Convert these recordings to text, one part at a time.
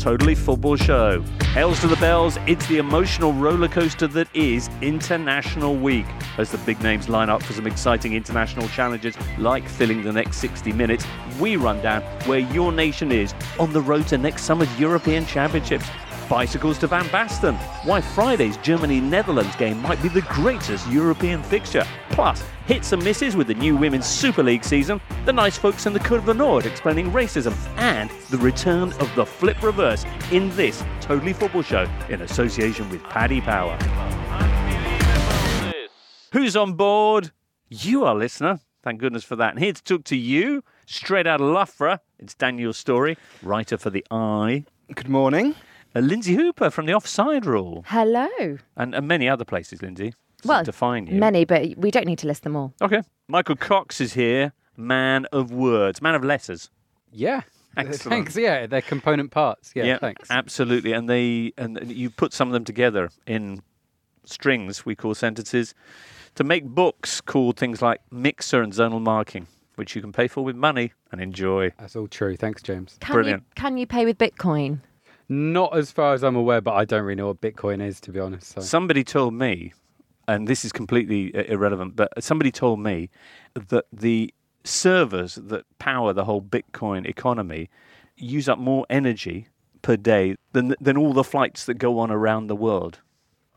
Totally Football Show. Hails to the bells, it's the emotional roller coaster that is International Week. As the big names line up for some exciting international challenges, like filling the next 60 minutes, we run down where your nation is on the road to next summer's European Championships bicycles to Van Basten. Why Friday's Germany Netherlands game might be the greatest European fixture. Plus, hits and misses with the new Women's Super League season, the nice folks in the Curva Nord explaining racism, and the return of the flip reverse in this Totally Football Show in association with Paddy Power. Who's on board? You are, listener. Thank goodness for that. And here to talk to you, straight out of Loughborough, it's Daniel Storey, writer for The Eye. Good morning. Uh, Lynsey Hooper from the Offside Rule, Hello. and, and many other places, Lynsey. Well, to find you. Many, but we don't need to list them all. Okay. Michael Cox is here, man of words, man of letters. Yeah. Excellent. Thanks. Yeah, they're component parts. Yeah, thanks. absolutely. And they and and you put some of them together in strings we call sentences to make books called things like mixer and zonal marking, which you can pay for with money and enjoy. That's all true. Thanks, James. Can Brilliant. you can you pay with Bitcoin? Not as far as I'm aware, but I don't really know what Bitcoin is, to be honest. So. Somebody told me, and this is completely irrelevant, but somebody told me that the servers that power the whole Bitcoin economy use up more energy per day than than all the flights that go on around the world.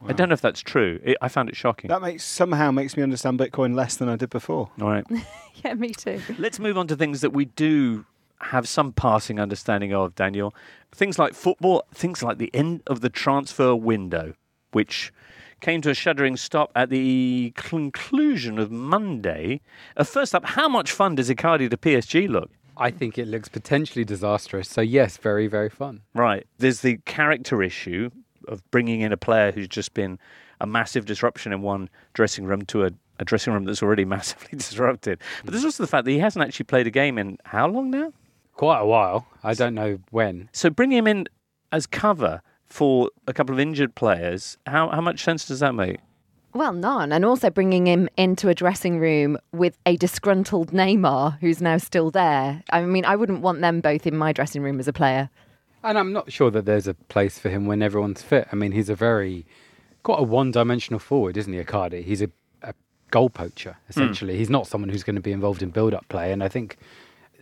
I don't know if that's true. It, I found it shocking. That makes somehow makes me understand Bitcoin less than I did before. All right. Yeah, me too. Let's move on to things that we do have some passing understanding of, Daniel. Things like football, things like the end of the transfer window, which came to a shuddering stop at the conclusion of Monday. Uh, first up, how much fun does Icardi to PSG look? I think it looks potentially disastrous. So, yes, very, very fun. Right. There's the character issue of bringing in a player who's just been a massive disruption in one dressing room to a, a dressing room that's already massively disrupted. But there's also the fact that he hasn't actually played a game in how long now? Quite a while. I don't know when. So bringing him in as cover for a couple of injured players, how, how much sense does that make? Well, none. And also bringing him into a dressing room with a disgruntled Neymar who's now still there. I mean, I wouldn't want them both in my dressing room as a player. And I'm not sure that there's a place for him when everyone's fit. I mean, he's a very, quite a one dimensional forward, isn't he, Icardi? He's a, a goal poacher, hmm. essentially. He's not someone who's going to be involved in build up play. And I think,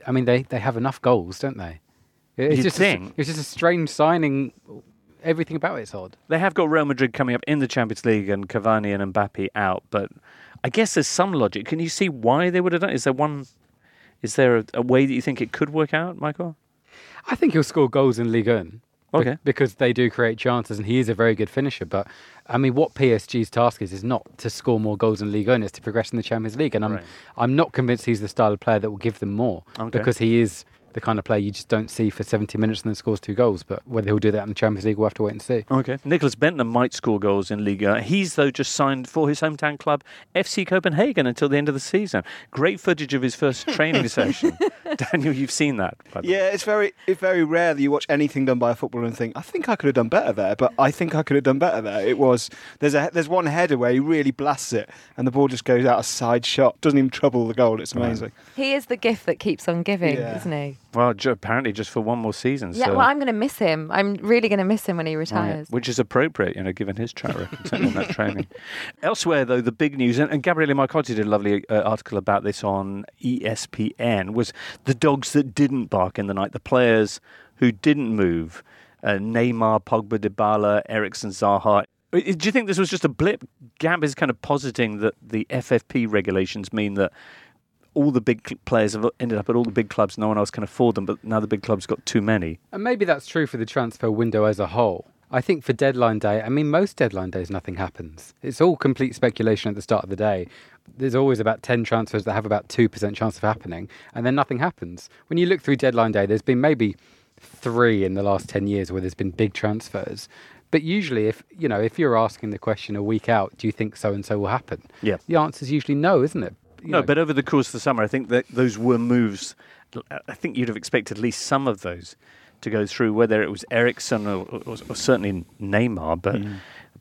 I mean, they, they have enough goals, don't they? It's You'd just think. A, it's just a strange signing. Everything about it's odd. They have got Real Madrid coming up in the Champions League and Cavani and Mbappe out, but I guess there's some logic. Can you see why they would have done? Is there one? Is there a, a way that you think it could work out, Michael? I think he'll score goals in Ligue 1. Be- Okay. because they do create chances and he is a very good finisher. But I mean, what PSG's task is is not to score more goals in Ligue 1, it's to progress in the Champions League. And I'm Right. I'm not convinced he's the style of player that will give them more Okay. because he is the kind of player you just don't see for 70 minutes and then scores two goals. But whether he'll do that in the Champions League, we'll have to wait and see. Okay. Nicklas Bendtner might score goals in Liga. He's, though, just signed for his hometown club, FC Copenhagen, until the end of the season. Great footage of his first training session. Daniel, you've seen that. by the way. Yeah, it's very it's very rare that you watch anything done by a footballer and think, I think I could have done better there, but I think I could have done better there. It was there's a there's one header where he really blasts it and the ball just goes out a side shot, doesn't even trouble the goal. It's amazing. He is the gift that keeps on giving, Yeah. isn't he? Well, ju- apparently just for one more season. Yeah, so. well, I'm going to miss him. I'm really going to miss him when he Right, retires. Which is appropriate, you know, given his track record in that training. Elsewhere, though, the big news, and, and Gabriele Marcotti did a lovely uh, article about this on ESPN, was the dogs that didn't bark in the night, the players who didn't move. Uh, Neymar, Pogba, Dybala, Eriksen, Zaha. Do you think this was just a blip? Gab is kind of positing that the FFP regulations mean that all the big cl- players have ended up at all the big clubs. No one else can afford them, but now the big clubs got too many. And maybe that's true for the transfer window as a whole. I think for deadline day, I mean, most deadline days, nothing happens. It's all complete speculation at the start of the day. There's always about 10 transfers that have about 2% chance of happening, and then nothing happens. When you look through deadline day, there's been maybe three in the last 10 years where there's been big transfers. But usually, if you know, if you're asking the question a week out, do you think so and so will happen? Yeah. The answer is usually no, isn't it? You no, know, but over the course of the summer, I think that those were moves. I think you'd have expected at least some of those to go through, whether it was Eriksen or, or, or certainly Neymar. But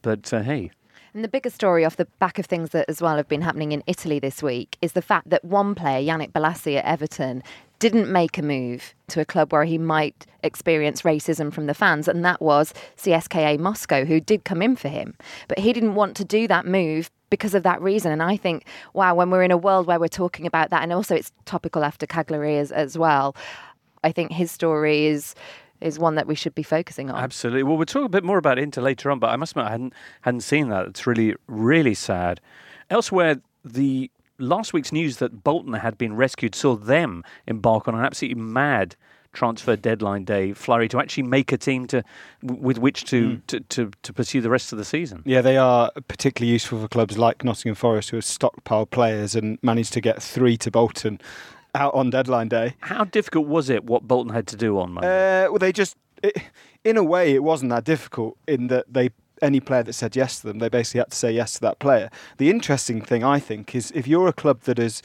but uh, hey, And the bigger story off the back of things that as well have been happening in Italy this week is the fact that one player, Yannick Bolasie at Everton, didn't make a move to a club where he might experience racism from the fans, and that was CSKA Moscow, who did come in for him. But he didn't want to do that move because of that reason. And I think, wow, when we're in a world where we're talking about that, and also it's topical after Cagliari as, as well, I think his story is is one that we should be focusing on. Absolutely. Well, we'll talk a bit more about Inter later on, but I must admit I hadn't hadn't seen that. It's really really sad. Elsewhere, the last week's news that Bolton had been rescued saw them embark on an absolutely mad transfer deadline day flurry to actually make a team to with which to, mm. to, to, to, pursue the rest of the season. Yeah, they are particularly useful for clubs like Nottingham Forest who have stockpiled players and managed to get three to Bolton out on deadline day. How difficult was it what Bolton had to do on Monday? Uh, well, they just, it, in a way, it wasn't that difficult in that they any player that said yes to them, they basically had to say yes to that player. The interesting thing, I think, is if you're a club that has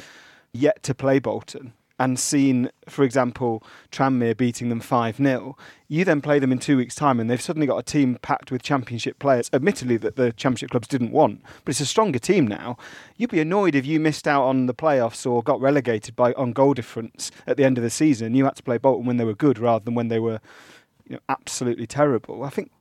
yet to play Bolton, and seen, for example, Tranmere beating them 5 0, you then play them in two weeks' time and they've suddenly got a team packed with championship players, admittedly, that the championship clubs didn't want, but it's a stronger team now. You'd be annoyed if you missed out on the playoffs or got relegated by on goal difference at the end of the season. You had to play Bolton when they were good rather than when they were you know, absolutely terrible. I think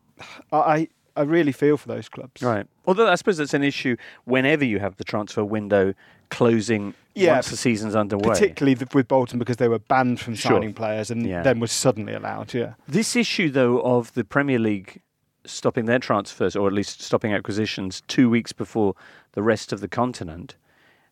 I, I really feel for those clubs. Right. Although I suppose that's an issue whenever you have the transfer window closing yeah, once the season's underway. Particularly with Bolton because they were banned from signing sure. players and yeah. then was suddenly allowed. Yeah. This issue, though, of the Premier League stopping their transfers or at least stopping acquisitions two weeks before the rest of the continent.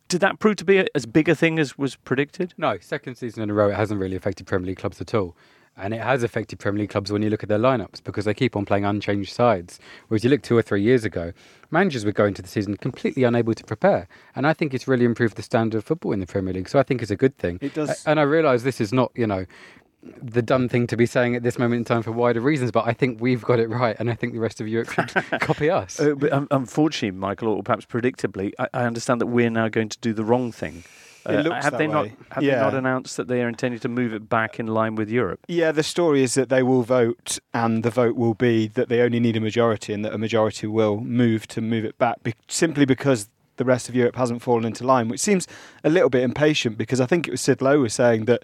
Did that prove to be as big a thing as was predicted? No, second season in a row, it hasn't really affected Premier League clubs at all. And it has affected Premier League clubs when you look at their lineups because they keep on playing unchanged sides. Whereas you look two or three years ago, managers would go into the season completely unable to prepare. And I think it's really improved the standard of football in the Premier League. So I think it's a good thing. It does. And I realise this is not, you know, the dumb thing to be saying at this moment in time for wider reasons, but I think we've got it right, and I think the rest of Europe should copy us. Uh, but, um, unfortunately, Michael, or perhaps predictably, I, I understand that we're now going to do the wrong thing uh, have they way. not have yeah. they not announced that they are intending to move it back in line with Europe? Yeah, the story is that they will vote, and the vote will be that they only need a majority, and that a majority will move to move it back, be- simply because the rest of Europe hasn't fallen into line, which seems a little bit impatient. Because I think it was Sid Lowe was saying that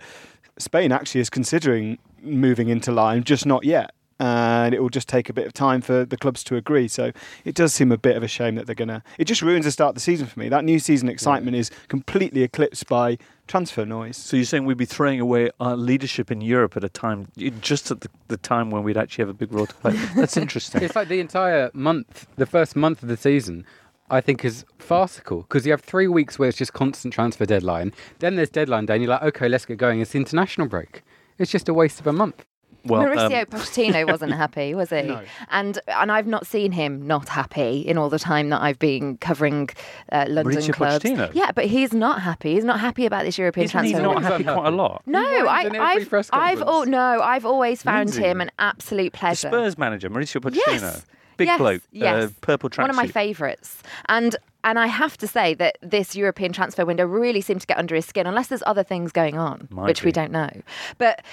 Spain actually is considering moving into line, just not yet and it will just take a bit of time for the clubs to agree. So it does seem a bit of a shame that they're going to. It just ruins the start of the season for me. That new season excitement yeah. is completely eclipsed by transfer noise. So you're saying we'd be throwing away our leadership in Europe at a time, just at the, the time when we'd actually have a big role to play? That's interesting. it's like the entire month, the first month of the season. I think is farcical because you have three weeks where it's just constant transfer deadline. Then there's deadline day, and you're like, okay, let's get going. It's the international break. It's just a waste of a month. Well, Mauricio um, Pochettino wasn't happy, was he? No. And and I've not seen him not happy in all the time that I've been covering uh, London Mauricio clubs. Pochettino? Yeah, but he's not happy. He's not happy about this European Isn't transfer. He's not happy quite a lot. No, I, I've, I've, oh, no, I've always found Lynsey. him an absolute pleasure. The Spurs manager, Mauricio Pochettino. Yes. Big yes, bloke, uh, yes. Uh, purple tracksuit. One of my favourites. And and I have to say that this European transfer window really seemed to get under his skin, unless there's other things going on, Might which be. we don't know. But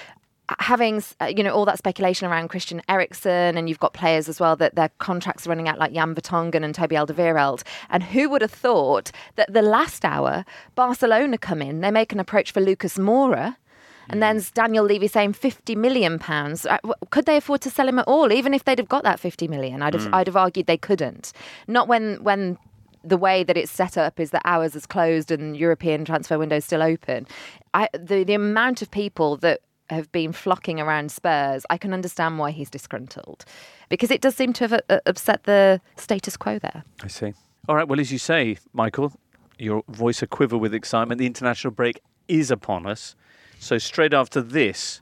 having uh, you know all that speculation around Christian Eriksen and you've got players as well that their contracts are running out like Jan Vertonghen and Toby Alderweireld and who would have thought that the last hour Barcelona come in they make an approach for Lucas Moura and then hmm. Daniel Levy saying 50 million pounds. Uh, could they afford to sell him at all? Even if they'd have got that 50 million, I'd have, mm. I'd have argued they couldn't. Not when, when the way that it's set up is that ours is closed and European transfer window is still open. I, the, the amount of people that have been flocking around Spurs, I can understand why he's disgruntled because it does seem to have uh, upset the status quo there. I see. All right. Well, as you say, Michael, your voice a quiver with excitement. The international break is upon us. So straight after this,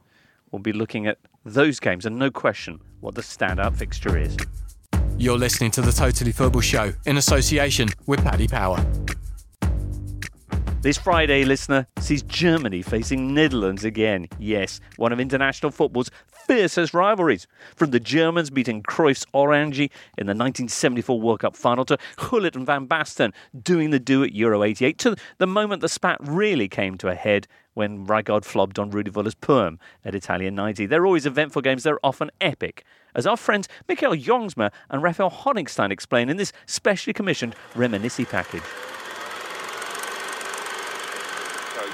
we'll be looking at those games and no question what the standout fixture is. You're listening to the Totally Football Show in association with Paddy Power. This Friday, listener, sees Germany facing Netherlands again. Yes, one of international football's fiercest rivalries. From the Germans beating Cruyff's Oranje in the 1974 World Cup final to Gullit and Van Basten doing the do at Euro 88 to the moment the spat really came to a head when Rijkaard flobbed on Rudi Völlers Perm at Italian 90. They're always eventful games, they're often epic. As our friends Michiel Jongsma and Raphael Honigstein explain in this specially commissioned Reminisci package.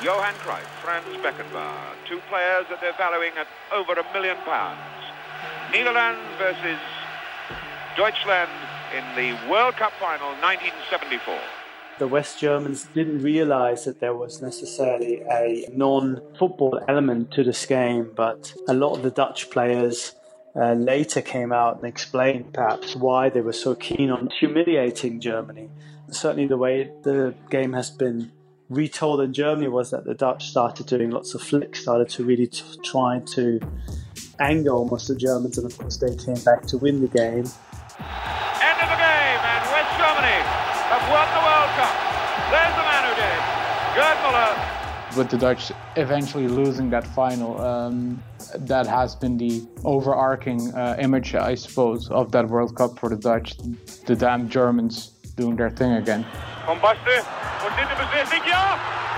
Johan Cruyff, Franz Beckenbauer, two players that they're valuing at over a million pounds. Netherlands versus Deutschland in the World Cup final 1974 the West Germans didn't realize that there was necessarily a non football element to this game, but a lot of the Dutch players uh, later came out and explained perhaps why they were so keen on humiliating Germany. Certainly, the way the game has been retold in Germany was that the Dutch started doing lots of flicks, started to really t- try to anger almost the Germans, and of course, they came back to win the game. End of the game, and West Germany have won the World Cup. There's the man who did it, Gerd Muller. With the Dutch eventually losing that final, um, that has been the overarching uh, image, I suppose, of that World Cup for the Dutch. The damn Germans doing their thing again. Van Basten wordt dit de beslissing? Ja!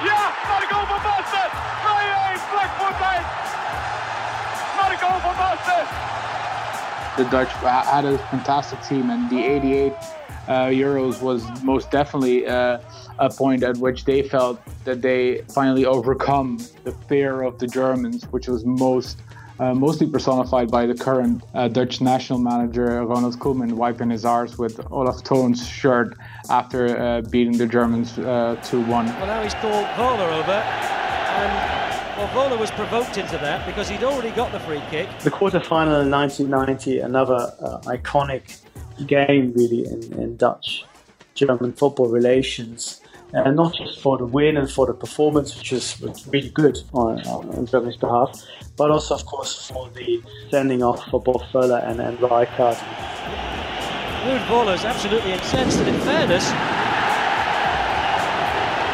Ja! Marco van Basten! 2-1 vlak voor tijd! Marco van Basten! The Dutch had a fantastic team, and the 88 uh, Euros was most definitely uh, a point at which they felt that they finally overcome the fear of the Germans, which was most uh, mostly personified by the current uh, Dutch national manager Ronald Koeman wiping his arse with Olaf Thon's shirt after uh, beating the Germans 2 1. Well, now he's called Völler over. And well, Völler was provoked into that because he'd already got the free kick. The quarter final in 1990, another iconic game really in, in Dutch German football relations. And not just for the win and for the performance, which was, really good on, on Germany's behalf, but also, of course, for the sending off for both Völler and, and Rijkaard. Ruud is absolutely incensed, and in fairness,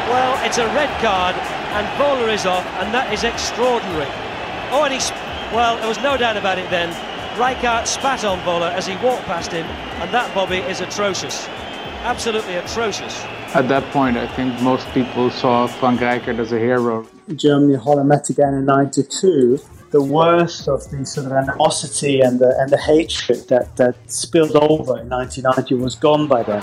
well, it's a red card, and Voller is off, and that is extraordinary. Oh, and he's, well, there was no doubt about it then. Rijkaard spat on Voller as he walked past him, and that, Bobby, is atrocious. Absolutely atrocious. At that point, I think most people saw Frank Rijkaard as a hero. Germany Holland met again in 92. The worst of the sort of animosity and the, and the hatred that, that spilled over in 1990 was gone by then.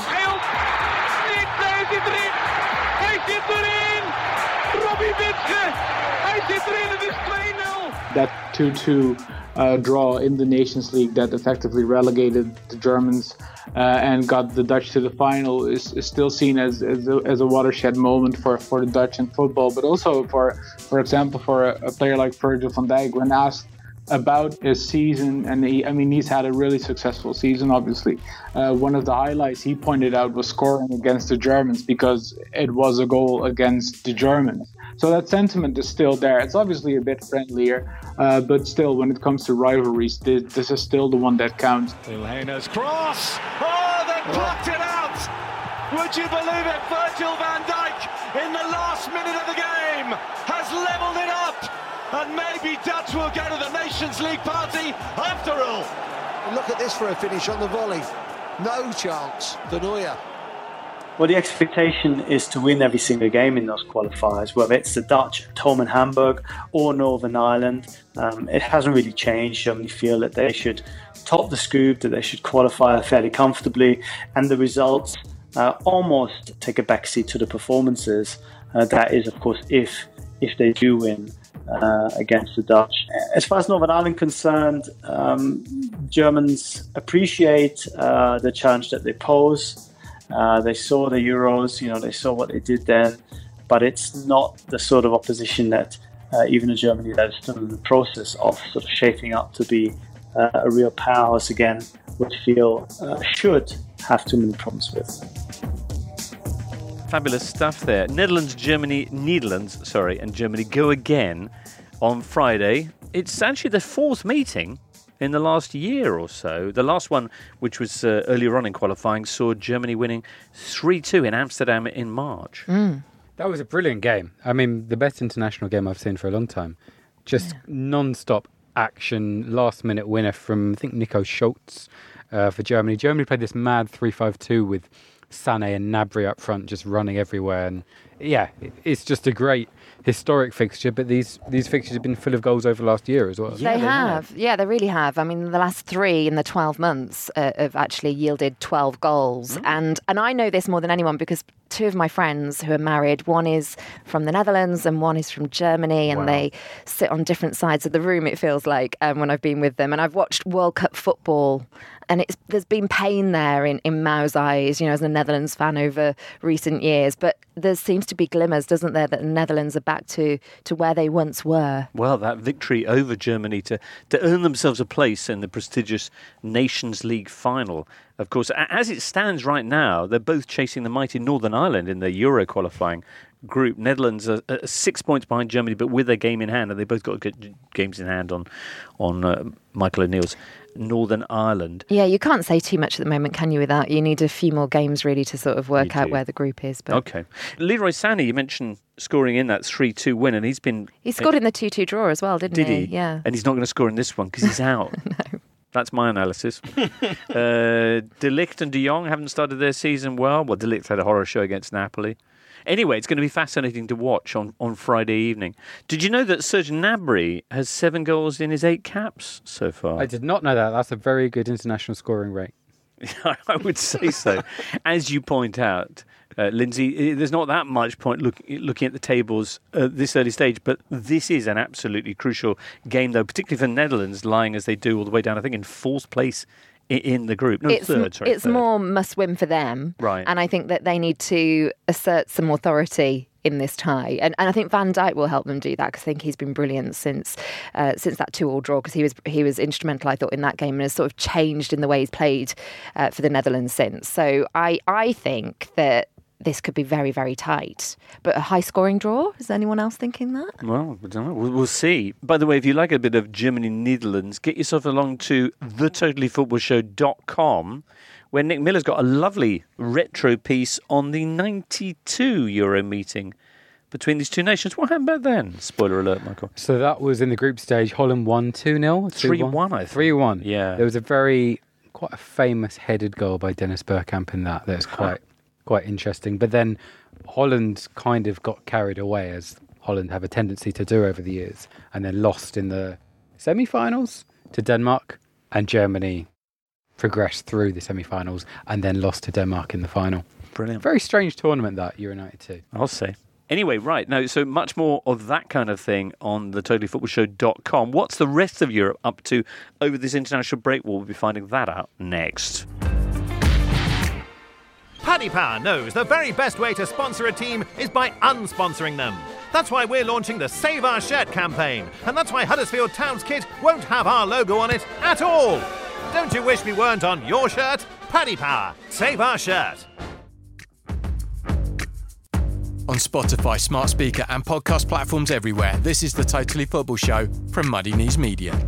That 2 2 uh, draw in the Nations League that effectively relegated the Germans uh, and got the Dutch to the final is, is still seen as, as a, as, a, watershed moment for, for the Dutch in football, but also for, for example, for a, a player like Virgil van Dijk. When asked about his season, and he, I mean, he's had a really successful season, obviously. Uh, one of the highlights he pointed out was scoring against the Germans because it was a goal against the Germans. So that sentiment is still there. It's obviously a bit friendlier, uh, but still, when it comes to rivalries, this, this is still the one that counts. Vilhena's cross! Oh, they plucked it out! Would you believe it? Virgil van Dijk, in the last minute of the game, has levelled it up! And maybe Dutch will go to the Nations League party after all. Look at this for a finish on the volley. No chance for Neuer. Well, the expectation is to win every single game in those qualifiers, whether it's the Dutch at home in Hamburg or Northern Ireland. Um, it hasn't really changed. Germany feel that they should top the scoop, that they should qualify fairly comfortably, and the results uh, almost take a backseat to the performances. Uh, that is, of course, if if they do win uh, against the Dutch. As far as Northern Ireland concerned, um, Germans appreciate uh, the challenge that they pose. Uh, they saw the Euros, you know, they saw what they did then, but it's not the sort of opposition that uh, even a Germany that is still in the process of sort of shaping up to be uh, a real powerhouse again would feel should have too many problems with. Fabulous stuff there. Netherlands, Germany, Netherlands, sorry, and Germany go again on Friday. It's actually the fourth meeting in the last year or so. The last one, which was uh, earlier on in qualifying, saw Germany winning 3 2 in Amsterdam in March. Mm. That was a brilliant game. I mean, the best international game I've seen for a long time. Just yeah. non stop action, last minute winner from, I think, Nico Schulz uh, for Germany. Germany played this mad 3 5 2 with Sané and Gnabry up front, just running everywhere. And yeah, it's just a great historic fixture. But these these fixtures have been full of goals over the last year as well. they, have. Yeah, they really have. I mean, the last three in the 12 months uh, have actually yielded 12 goals. And and I know this more than anyone because two of my friends who are married, one is from the Netherlands and one is from Germany, and they sit on different sides of the room, it feels like, um, when I've been with them. And I've watched World Cup football. And it's there's been pain there in, in Mao's eyes, you know, as a Netherlands fan over recent years. But there seems to be glimmers, doesn't there, that the Netherlands are back to, to where they once were. Well, that victory over Germany to, to earn themselves a place in the prestigious Nations League final. Of course, as it stands right now, they're both chasing the mighty Northern Ireland in the Euro qualifying group. Netherlands are, are six points behind Germany, but with their game in hand, and they both got good games in hand on on uh, Michael O'Neill's Northern Ireland. Yeah, you can't say too much at the moment, can you? Without you need a few more games really to sort of work out where the group is. But Okay, Leroy Sané, you mentioned scoring in that three-two win, and he's been he scored in the two-two draw as well, didn't Did he? Yeah. And he's not going to score in this one because he's out. That's my analysis. uh, De Ligt and De Jong haven't started their season well. Well, De Ligt had a horror show against Napoli. Anyway, it's going to be fascinating to watch on, on Friday evening. Did you know that Serge Gnabry has seven goals in his eight caps so far? I did not know that. That's a very good international scoring rate. I would say so. As you point out, uh, Lynsey, there's not that much point look, looking at the tables at this early stage, but this is an absolutely crucial game, though, particularly for Netherlands, lying as they do all the way down, I think, in fourth place in the group. No, it's third, sorry. it's third. more must win for them, Right. And I think that they need to assert some authority in this tie, and, and I think Van Dijk will help them do that because I think he's been brilliant since uh, since that two-all draw because he was he was instrumental I thought in that game and has sort of changed in the way he's played uh, for the Netherlands since. So I I think that. This could be very, very tight, but a high-scoring draw. Is anyone else thinking that? Well, I don't know. We'll, we'll see. By the way, if you like a bit of Germany Netherlands, get yourself along to thetotallyfootballshow.com where Nick Miller's got a lovely retro piece on the 92 Euro meeting between these two nations. What happened back then? Spoiler alert, Michael. So that was in the group stage. Holland won 2 0. 3-1, I think. 3 1. Yeah. There was a very, quite a famous headed goal by Dennis Bergkamp in that. That's quite, quite interesting. But then Holland kind of got carried away, as Holland have a tendency to do over the years, and then lost in the semi finals to Denmark, and Germany progressed through the semi finals and then lost to Denmark in the final. Brilliant. Very strange tournament that Euro 92. I'll say. Anyway, right. now, so much more of that kind of thing on the totallyfootballshow.com. What's the rest of Europe up to over this international break? We'll be finding that out next. Paddy Power knows the very best way to sponsor a team is by unsponsoring them. That's why we're launching the Save Our Shirt campaign, and that's why Huddersfield Town's kit won't have our logo on it at all. Don't you wish we weren't on your shirt? Paddy Power, Save Our Shirt. On Spotify, smart speaker, and podcast platforms everywhere, this is the Totally Football Show from Muddy Knees Media.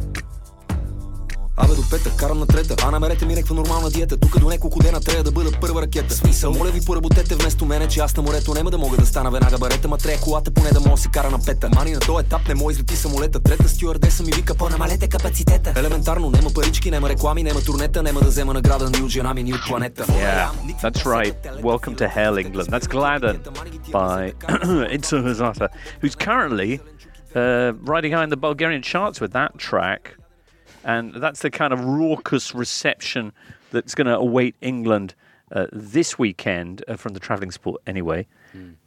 Абе до петък, карам на трета. А намерете ми някаква нормална диета. Тук до няколко дена трябва да бъда първа ракета. Смисъл, моля ви поработете вместо мене Че аз на морето няма да мога да стана веднага барета Ма трябва колата поне да мога да си кара на пета. Мани на този етап не мога излети самолета. Трета стюардеса ми вика по-намалете капацитета Елементарно, нема парички, нема реклами, нема турнета Нема да взема награда ни от жена ми, ни от планета. Yeah, that's right. Welcome to Hell, England. That's Gladden by Itzo Hazata, who's currently uh, riding high in the Bulgarian charts with that track. And that's the kind of raucous reception that's going to await England uh, this weekend uh, from the travelling sport, anyway.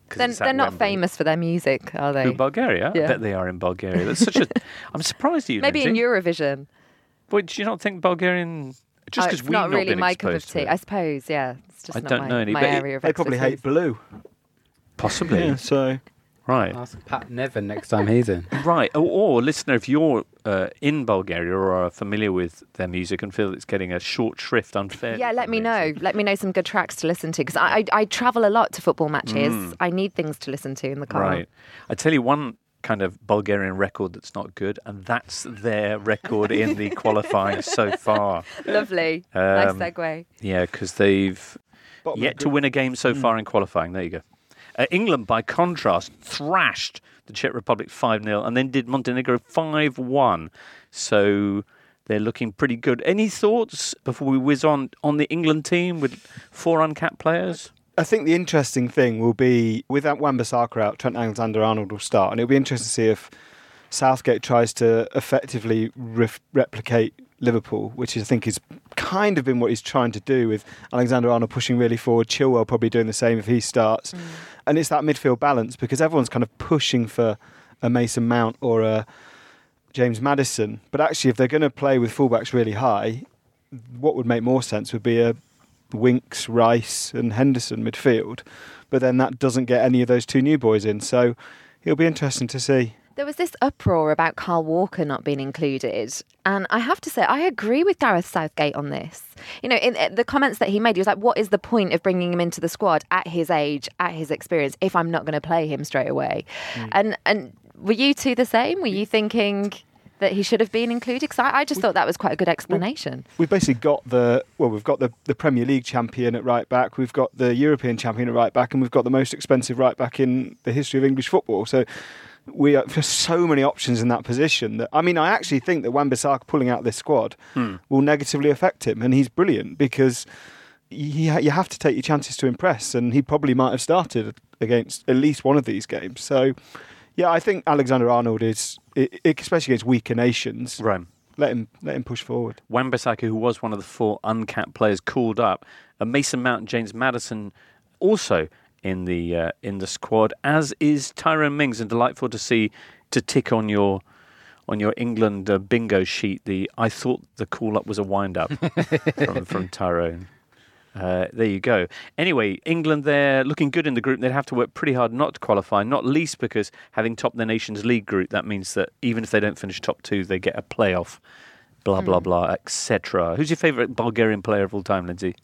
'Cause They're, they're not Wembley. famous for their music, are they? Who, Bulgaria? I bet they are in Bulgaria. That's such a. I'm surprised at you. Maybe in Lynsey. Eurovision. But do you not think Bulgarian? Just Oh, because it's we've not not really been my cup of tea. I suppose, yeah. It's just I not don't my, know any, my but it- area of They probably hate blue. Possibly. Yeah, so Right. Ask Pat Nevin next time he's in. Right. Or, or listener, if you're uh, in Bulgaria or are familiar with their music and feel it's getting a short shrift unfair. Yeah, let me know. Let me know some good tracks to listen to because I, I I travel a lot to football matches. Mm. I need things to listen to in the car. Right. I tell you one kind of Bulgarian record that's not good, and that's their record in the qualifying so far. Lovely. Um, nice segue. Yeah, because they've Bottom yet the to win a game so far in qualifying. There you go. Uh, England, by contrast, thrashed the Czech Republic 5 0 and then did Montenegro 5 1. So they're looking pretty good. Any thoughts before we whiz on on the England team with four uncapped players? I think the interesting thing will be with that Wan-Bissaka out, Trent Alexander-Arnold will start, and it'll be interesting to see if Southgate tries to effectively ref- replicate Liverpool, which I think is kind of been what he's trying to do with Alexander Arnold pushing really forward, Chilwell probably doing the same if he starts. Mm. And it's that midfield balance because everyone's kind of pushing for a Mason Mount or a James Maddison. But actually, if they're going to play with fullbacks really high, what would make more sense would be a Winks, Rice, and Henderson midfield. But then that doesn't get any of those two new boys in. So it'll be interesting to see. There was this uproar about Kyle Walker not being included. And I have to say, I agree with Gareth Southgate on this. You know, in the comments that he made, he was like, what is the point of bringing him into the squad at his age, at his experience, if I'm not going to play him straight away? Mm. And, and were you two the same? Were you thinking that he should have been included? Because I, I just thought that was quite a good explanation. We've basically got the well, we've got the, the Premier League champion at right back, we've got the European champion at right back, and we've got the most expensive right back in the history of English football. So we are there's so many options in that position that I mean, I actually think that Wan-Bissaka pulling out this squad Hmm. will negatively affect him, and he's brilliant because you, you have to take your chances to impress, and he probably might have started against at least one of these games. So. Yeah, I think Alexander Arnold is, especially against weaker nations. Right. Let him let him push forward. Wan-Bissaka, who was one of the four uncapped players called up, and Mason Mount and James Maddison also in the uh, in the squad, as is Tyrone Mings, and delightful to see to tick on your on your England uh, bingo sheet. The I thought the call up was a wind up from from Tyrone. Uh, there you go. Anyway, England, they're looking good in the group. They'd have to work pretty hard not to qualify, not least because having topped the Nations League group, that means that even if they don't finish top two, they get a playoff, blah, blah, Hmm. blah, etc. Who's your favourite Bulgarian player of all time, Lynsey?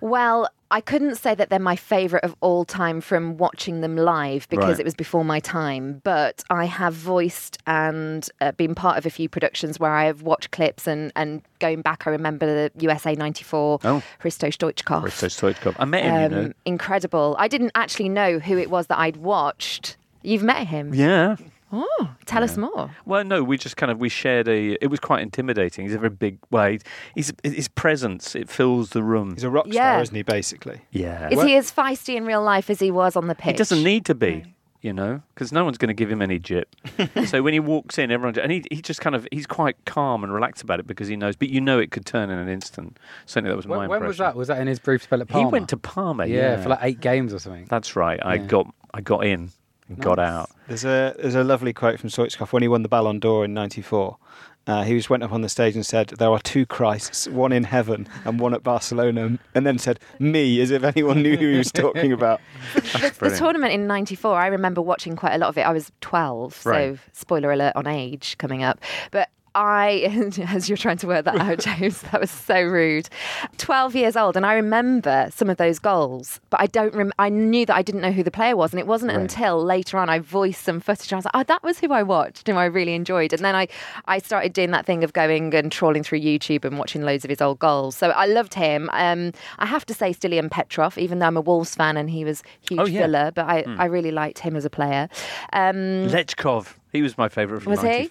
Well, I couldn't say that they're my favourite of all time from watching them live because Right. it was before my time. But I have voiced and uh, been part of a few productions where I have watched clips and, and going back, I remember the USA 94, Oh. Hristo Stoichkov. Risto Stoichkov. I met him, you know. Um, incredible. I didn't actually know who it was that I'd watched. You've met him? Yeah. Oh, tell us more. Well, no, we just kind of we shared a. It was quite intimidating. He's a very big. Well, he's his presence it fills the room. He's a rock Yeah. star, isn't he? Basically. Yeah. Is he as feisty in real life as he was on the pitch? He doesn't need to be, you know, because no one's going to give him any jip. so when he walks in, everyone and he he just kind of he's quite calm and relaxed about it because he knows. But you know, it could turn in an instant. Certainly, that was my When, when was that? Was that in his brief spell at He went to Parma. Yeah, Yeah, for like eight games or something. That's right. I Yeah. got I got in and got out. There's a there's a lovely quote from Stoichkov when he won the Ballon d'Or in '94. Uh, he just went up on the stage and said, "There are two Christs, one in heaven and one at Barcelona," and then said, "Me," as if anyone knew who he was talking about. the, the tournament in 94 i remember watching quite a lot of it i was 12 so spoiler alert on age coming up but I, as you're trying to work that out, James, that was so rude. 12 years old, and I remember some of those goals, but I don't rem- I knew that I didn't know who the player was, and it wasn't Right. until later on I voiced some footage, I was like, oh, that was who I watched, who I really enjoyed. And then I, I started doing that thing of going and trawling through YouTube and watching loads of his old goals. So I loved him. Um, I have to say, Stilian Petrov, even though I'm a Wolves fan and he was huge Oh, yeah. Villa, but I, Hmm. I really liked him as a player. Um, Lechkov. He was my favourite from Was he?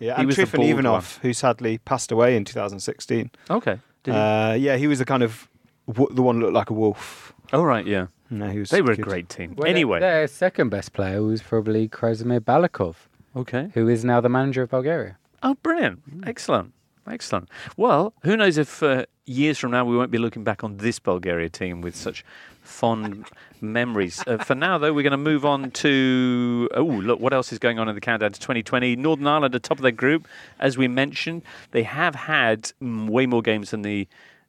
'94. Yeah, he and was the Trifon bald Ivanov, who sadly passed away in 2016. Okay. Did he? Uh, yeah, he was the kind of w- the one that looked like a wolf. Oh right, yeah. No, he was They were a good. great team. Well, anyway, their, their second best player was probably Krasimir Balakov. Okay. Who is now the manager of Bulgaria. Oh, brilliant. Excellent. Excellent. Well, who knows if uh, years from now we won't be looking back on this Bulgaria team with such fond memories. Uh, for now, though, we're going to move on to. Oh, look, what else is going on in the countdown to 2020? Northern Ireland at top of their group, as we mentioned. They have had mm, way more games than the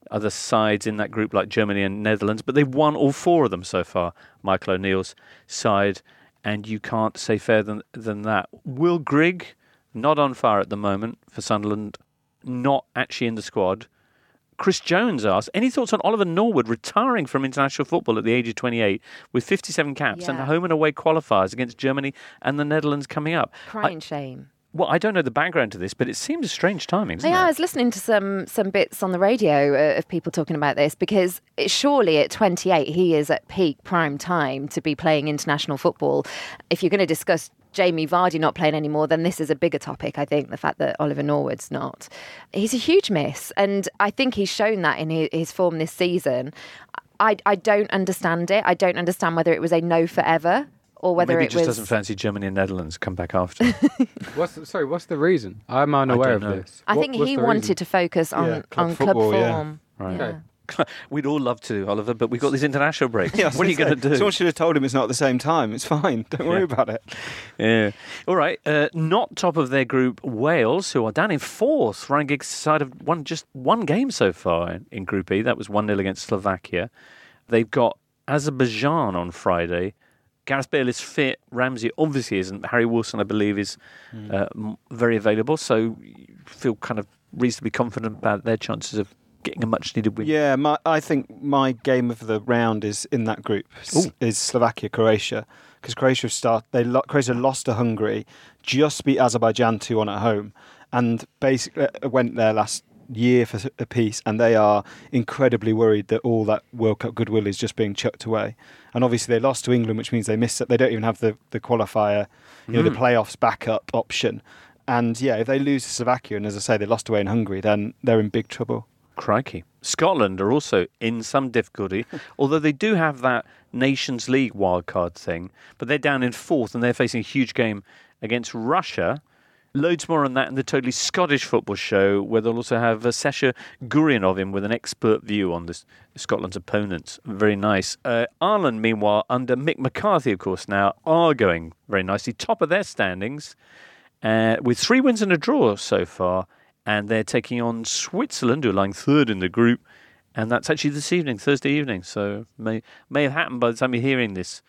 other sides in that group, like Germany and Netherlands, but they've won all four of them so far. Michael O'Neill's side, and you can't say fairer than, than that. Will Grigg, not on fire at the moment for Sunderland, not actually in the squad. Chris Jones asks, any thoughts on Oliver Norwood retiring from international football at the age of 28 with 57 caps and Yeah. home and away qualifiers against Germany and the Netherlands coming up? crying I, shame. well, I don't know the background to this, but it seems a strange timing, doesn't Yeah, I was listening to some some bits on the radio uh, of people talking about this because it, surely at 28 he is at peak prime time to be playing international football. If you're going to discuss Jamie Vardy not playing anymore, then this is a bigger topic. I think the fact that Oliver Norwood's not, he's a huge miss, and I think he's shown that in his, his form this season. I I don't understand it. I don't understand whether it was a no forever or whether Maybe it he just was. doesn't fancy Germany and Netherlands. Come back after. What's the, sorry? What's the reason? I'm unaware of know. this. I What- think he wanted reason? to focus on Yeah, club on football, club yeah. form. Right. Yeah. We'd all love to, Oliver, but we've got these international breaks. Yeah, what are you going to do? Someone should have told him it's not at the same time. It's fine. Don't worry Yeah. about it. Yeah. All right. Uh, not top of their group, Wales, who are down in fourth. Ryan Giggs side have won just one game so far in, in Group E. That was 1 0 against Slovakia. They've got Azerbaijan on Friday. Gareth Bale is fit. Ramsey obviously isn't. Harry Wilson, I believe, is uh, very available. So you feel kind of reasonably confident about their chances of getting a much needed win. Yeah, my, I think my game of the round is in that group Ooh. is Slovakia Croatia because Croatia start they Croatia lost to Hungary, just beat Azerbaijan two one at home, and basically uh, went there last year for a piece, and they are incredibly worried that all that World Cup goodwill is just being chucked away. And obviously they lost to England, which means they missed it. They don't even have the the qualifier, you know, the Mm. playoffs backup option. And yeah, if they lose to Slovakia, and as I say, they lost away in Hungary, then they're in big trouble. Crikey. Scotland are also in some difficulty, although they do have that Nations League wildcard thing, but they're down in fourth and they're facing a huge game against Russia. Loads more on that in the Totally Scottish Football Show, where they'll also have uh, Sasha Goryunov in with an expert view on this Scotland's opponents. Very nice. Uh, Ireland, meanwhile, under Mick McCarthy, of course, now are going very nicely, top of their standings, uh, with three wins and a draw so far, and they're taking on Switzerland, who are lying third in the group, and that's actually this evening, Thursday evening. So may may have happened by the time you're hearing this,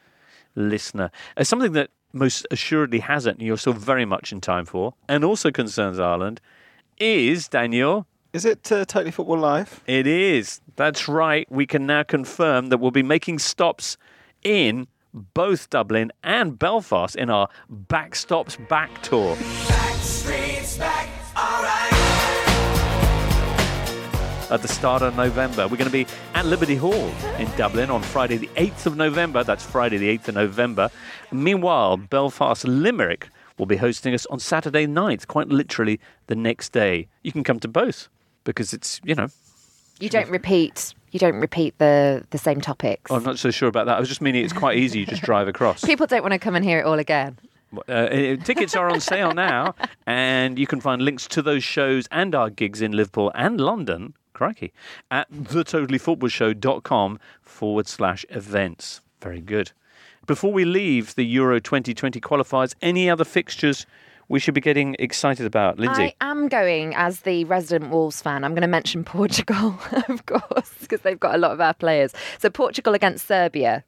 listener. Uh, something that most assuredly hasn't, and you're still very much in time for, and also concerns Ireland, is Daniel. Is it uh, Totally Football Live? It is. That's right. We can now confirm that we'll be making stops in both Dublin and Belfast in our Backstops Back tour. At the start of November, we're going to be at Liberty Hall in Dublin on Friday, the 8th of November. That's Friday, the 8th of November. Meanwhile, Belfast Limelight will be hosting us on Saturday night, quite literally the next day. You can come to both because it's, you know, You don't repeat. You don't repeat the the same topics. I'm not so sure about that. I was just meaning it's quite easy. You just drive across. People don't want to come and hear it all again. Uh, tickets are on sale now, and you can find links to those shows and our gigs in Liverpool and London, crikey, at thetotallyfootballshow.com forward slash events. Very good. Before we leave the Euro 2020 qualifiers, any other fixtures we should be getting excited about? Lynsey? I am going as the resident Wolves fan. I'm going to mention Portugal, of course, because they've got a lot of our players. So Portugal against Serbia.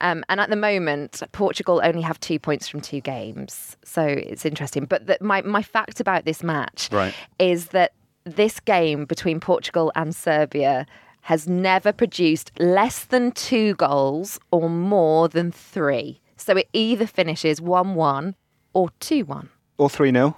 Um, and at the moment, Portugal only have two points from two games. So it's interesting. But the, my, my fact about this match Right. is that this game between Portugal and Serbia has never produced less than two goals or more than three. So it either finishes 1 1 or 2 1. Or 3 0.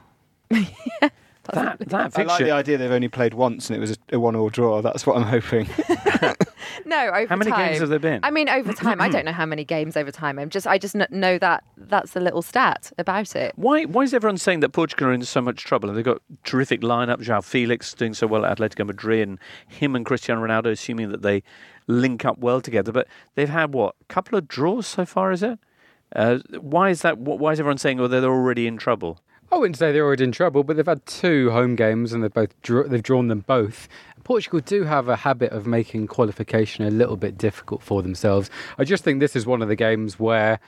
that, that I like the idea they've only played once and it was a, a one all draw. That's what I'm hoping. No, over How many time. games have there been? I mean, over time. I don't know how many games over time. I'm just, I just know that that's a little stat about it. Why, why is everyone saying that Portugal are in so much trouble? And they've got terrific lineup. João Felix doing so well at Atletico Madrid, and him and Cristiano Ronaldo, assuming that they link up well together. But they've had what a couple of draws so far, is it? Uh, why is that? Why is everyone saying, "Oh, they're already in trouble"? I wouldn't say they're already in trouble, but they've had two home games and they've both draw, they've drawn them both. Portugal do have a habit of making qualification a little bit difficult for themselves. I just think this is one of the games where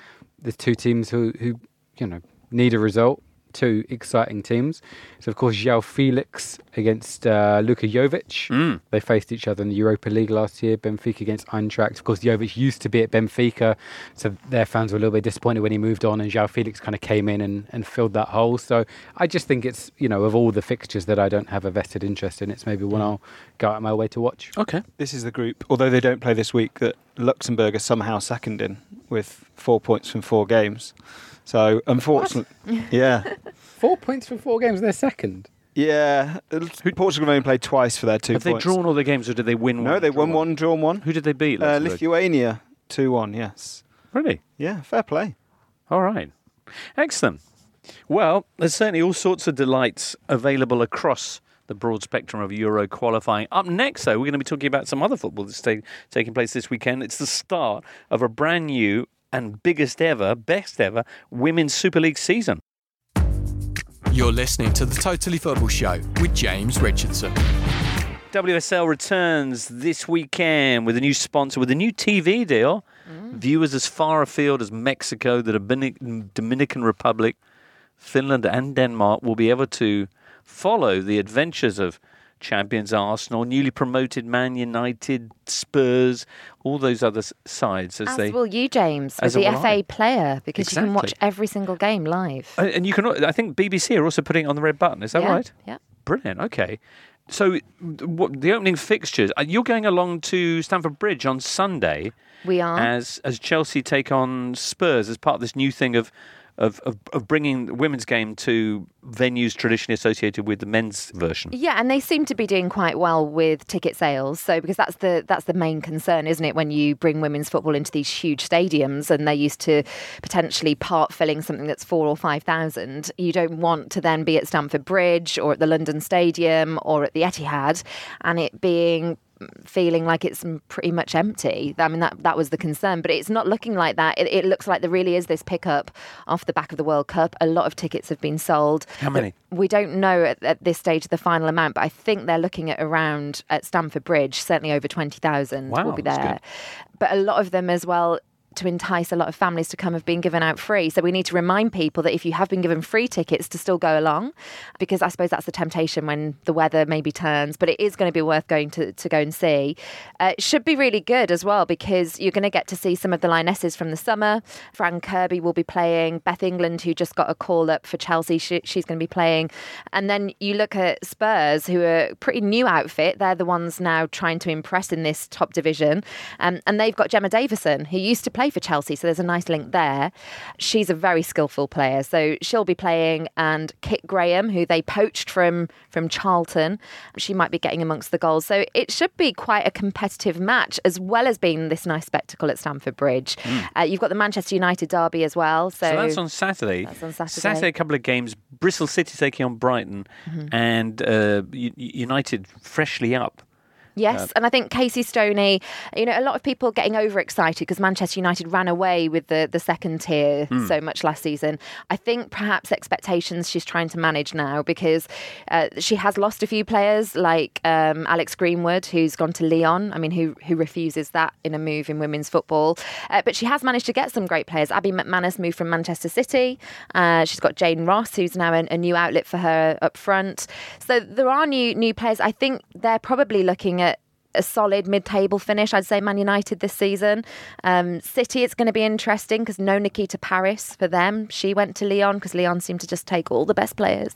there's two teams who, who you know need a result. Two exciting teams. So of course, João Felix against uh, Luka Jovic. They faced each other in the Europa League last year. Benfica against Eintracht. Of course, Jovic used to be at Benfica, so their fans were a little bit disappointed when he moved on, and João Felix kind of came in and, and filled that hole. So I just think it's you know of all the fixtures that I don't have a vested interest in, it's maybe one I'll go out of my way to watch. Okay. This is the group, although they don't play this week, that Luxembourg are somehow second in with four points from four games. So, unfortunately, yeah. Four points from four games. They're second. Yeah. Portugal have only played twice for their two Have points. they drawn all their games, or did they win? One? No, one, they won one, drawn one. Who did they beat? Uh, Lithuania, 2 1, yes. Really? Yeah, fair play. All right. Excellent. Well, there's certainly all sorts of delights available across the broad spectrum of Euro qualifying. Up next, though, we're going to be talking about some other football that's ta- taking place this weekend. It's the start of a brand new and biggest ever, best ever Women's Super League season. You're listening to the Totally Football Show with James Richardson. WSL returns this weekend with a new sponsor, with a new TV deal. Mm. Viewers as far afield as Mexico, the Dominican Republic, Finland, and Denmark will be able to follow the adventures of champions Arsenal, newly promoted Man United, Spurs, all those other sides as, As they. will you, James, with as the FA I. player, because you can watch every single game live. And you can. I think BBC are also putting it on the red button. Is that Yeah, right? yeah. Brilliant. Okay. So, what, the opening fixtures. uh, You're going along to Stamford Bridge on Sunday. We are. as as Chelsea take on Spurs as part of this new thing of. Of, of, of bringing the women's game to venues traditionally associated with the men's version. Yeah, and they seem to be doing quite well with ticket sales. So because that's the that's the main concern, isn't it? When you bring women's football into these huge stadiums and they're used to potentially part filling something that's four or five thousand, you don't want to then be at Stamford Bridge or at the London Stadium or at the Etihad, and it being feeling like it's pretty much empty. I mean, that that was the concern, but it's not looking like that. It, it looks like there really is this pickup off the back of the World Cup. A lot of tickets have been sold. How many? We don't know at, at this stage the final amount, but I think they're looking at around at Stamford Bridge, certainly over 20,000 Wow, will be there. But a lot of them as well to entice a lot of families to come have been given out free. So we need to remind people that if you have been given free tickets to still go along, because I suppose that's the temptation when the weather maybe turns, but it is going to be worth going to, to go and see. Uh, it should be really good as well because you're going to get to see some of the Lionesses from the summer. Fran Kirby will be playing. Beth England, who just got a call up for Chelsea, she, she's going to be playing. And then you look at Spurs, who are pretty new outfit. They're the ones now trying to impress in this top division. Um, and they've got Gemma Davison, who used to play for Chelsea. So there's a nice link there. She's a very skillful player. So she'll be playing. And Kit Graham, who they poached from, from Charlton, she might be getting amongst the goals. So it should be quite a competitive match, as well as being this nice spectacle at Stamford Bridge. Uh, you've got the Manchester United derby as well. So, So that's on Saturday. That's on Saturday. Saturday, a couple of games. Bristol City taking on Brighton, Mhm. and uh, United freshly up. Yes, Uh, and I think Casey Stoney, you know, a lot of people getting overexcited because Manchester United ran away with the, the second tier Hmm. so much last season. I think perhaps expectations she's trying to manage now because uh, she has lost a few players like um, Alex Greenwood, who's gone to Lyon. I mean, who who refuses that in a move in women's football? Uh, but she has managed to get some great players. Abbie McManus moved from Manchester City. Uh, she's got Jane Ross, who's now a, a new outlet for her up front. So there are new new players. I think they're probably looking at a solid mid-table finish. I'd say Man United this season. Um, City, it's going to be interesting because no Nikita Parris for them. She went to Lyon because Lyon seemed to just take all the best players.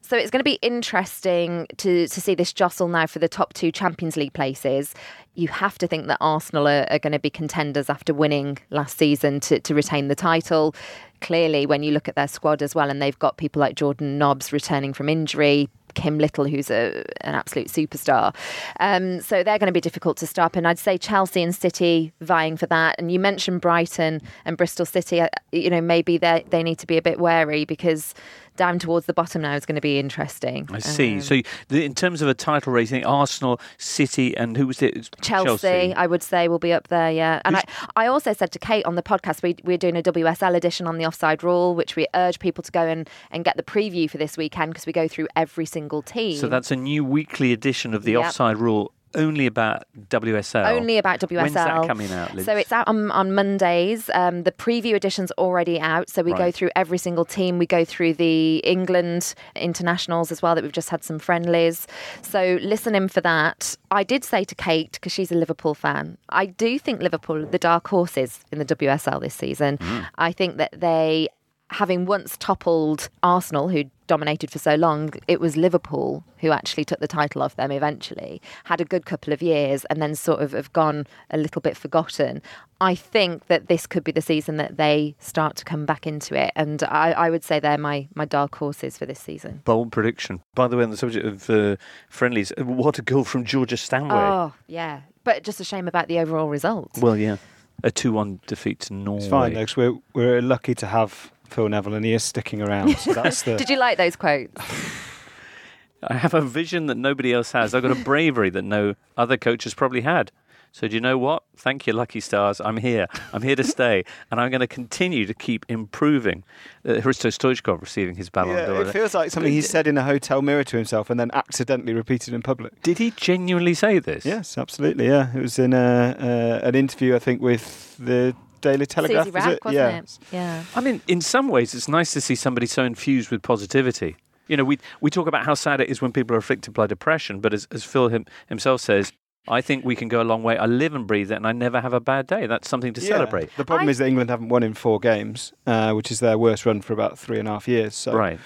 So it's going to be interesting to to see this jostle now for the top two Champions League places. You have to think that Arsenal are, are going to be contenders after winning last season to, to retain the title. Clearly, when you look at their squad as well, and they've got people like Jordan Nobbs returning from injury, Kim Little, who's a, an absolute superstar. Um, so they're going to be difficult to stop. And I'd say Chelsea and City vying for that. And you mentioned Brighton and Bristol City. uh, You know, maybe they they need to be a bit wary because down towards the bottom now is going to be interesting. I see. Um, so, the, in terms of a title race, I think Arsenal, City, and who was it? Chelsea, I would say, will be up there, yeah. And I, I also said to Kate on the podcast, we, we're doing a WSL edition on the offside rule, which we urge people to go and, and get the preview for this weekend because we go through every single team. So that's a new weekly edition of the Yep. offside rule, only about WSL. Only about WSL. When's that coming out, Liz? So it's out on, on Mondays. Um, the preview edition's already out. So we go through every single team. We go through the England internationals as well, that we've just had some friendlies. So listen in for that. I did say to Kate, because she's a Liverpool fan, I do think Liverpool are the dark horses in the WSL this season. Mm. I think that they, having once toppled Arsenal, who dominated for so long, it was Liverpool who actually took the title off them eventually, had a good couple of years, and then sort of have gone a little bit forgotten. I think that this could be the season that they start to come back into it, and I, I would say they're my, my dark horses for this season. Bold prediction. By the way, on the subject of uh, friendlies, uh, what a goal from Georgia Stanway. Oh, yeah. But just a shame about the overall result. Well, yeah. A 2 1 defeat to Norway. It's fine, though, 'cause we're, we're lucky to have Phil Neville and he is sticking around. So that's the. Did you like those quotes? I have a vision that nobody else has. I've got a bravery that no other coach has probably had. So do you know what? Thank you, Lucky Stars. I'm here. I'm here to stay, and I'm going to continue to keep improving. Uh, Hristo Stoichkov receiving his Ballon Yeah, d'Or. it feels like something he said in a hotel mirror to himself and then accidentally repeated in public. Did he genuinely say this? Yes, absolutely. Yeah, it was in a, uh, an interview, I think, with the Daily Telegraph. Susie was Wrack, it? wasn't yeah. it? Yeah. I mean, in some ways, it's nice to see somebody so infused with positivity. You know, we we talk about how sad it is when people are afflicted by depression, but as, as Phil him, himself says, I think we can go a long way. I live and breathe it, and I never have a bad day. That's something to Yeah. celebrate. The problem is that England haven't won in four games, uh, which is their worst run for about three and a half years. So. Right.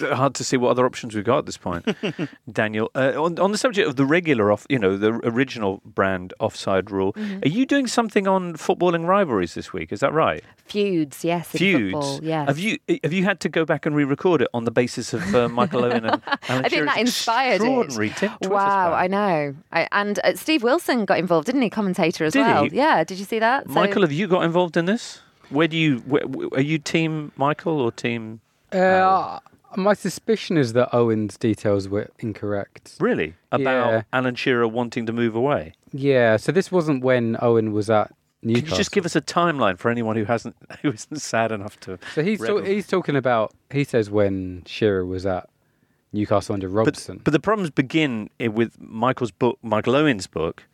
Hard to see what other options we've got at this point. Daniel, uh, on, on the subject of the regular off, you know, the original brand offside rule, Mhm. are you doing something on footballing rivalries this week? Is that right? Feuds, yes. In Feuds. Football, yes. Have you have you had to go back and re-record it on the basis of uh, Michael Owen and Alan I think Shearer's that inspired extraordinary it. tip- wow. I know. I, and uh, Steve Wilson got involved, didn't he? Commentator as Did well. he? Yeah. Did you see that? So- Michael, have you got involved in this? Where do you? Where, where- are you team Michael or team? Uh, my suspicion is that Owen's details were incorrect. Really? About Yeah. Alan Shearer wanting to move away? Yeah, so this wasn't when Owen was at Newcastle. Can you just give us a timeline for anyone who hasn't, who isn't sad enough to? So he's read them? he's talking about. He says when Shearer was at Newcastle under Robson. But the problems begin i- with Michael's book, Michael Owen's book,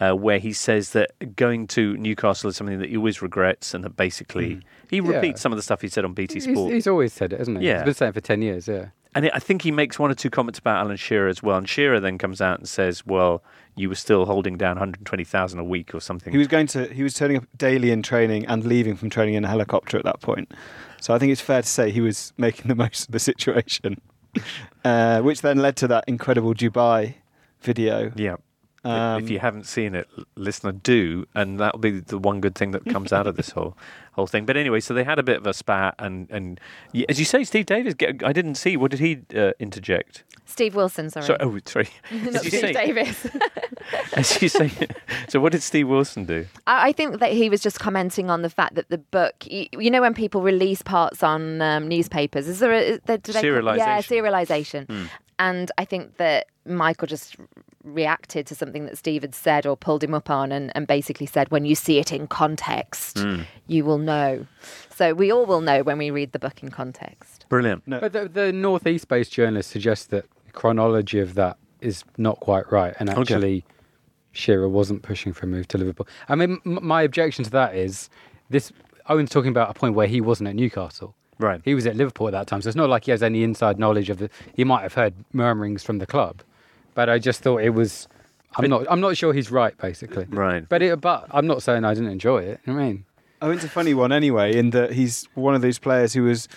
uh, where he says that going to Newcastle is something that he always regrets, and that basically he Hmm. Yeah. repeats some of the stuff he said on BT he's, Sport. he's always said it, hasn't he? Yeah. He's been saying it for ten years. Yeah. And I think he makes one or two comments about Alan Shearer as well. And Shearer then comes out and says, "Well, you were still holding down 120,000 a week or something." He was going to. He was turning up daily in training and leaving from training in a helicopter at that point. So I think it's fair to say he was making the most of the situation, uh, which then led to that incredible Dubai video. Yeah. Um, if you haven't seen it, listener, do, and that'll be the one good thing that comes out of this whole whole thing. But anyway, so they had a bit of a spat, and and as you say, Steve Davis. I didn't see. What did he uh, interject? Steve Wilson, sorry. So, oh, sorry. Not Steve say- Davis. As you say. So, what did Steve Wilson do? I I think that he was just commenting on the fact that the book, y- you know, when people release parts on um, newspapers, is there a is there, do they call- Yeah, serialization. Hmm. And I think that Michael just reacted to something that Steve had said or pulled him up on and, and basically said, when you see it in context, Hmm. you will know. So we all will know when we read the book in context. Brilliant. But the, the northeast based journalist suggests that the chronology of that is not quite right, and Okay. actually Shearer wasn't pushing for a move to Liverpool. I mean, m- my objection to that is this. Owen's talking about a point where he wasn't at Newcastle. Right. He was at Liverpool at that time, so it's not like he has any inside knowledge of the. He might have heard murmurings from the club, but I just thought it was. I'm not. I'm not sure he's right, basically. Right. But it, but I'm not saying I didn't enjoy it. I mean, I Oh, it's a funny one anyway, in that he's one of these players who was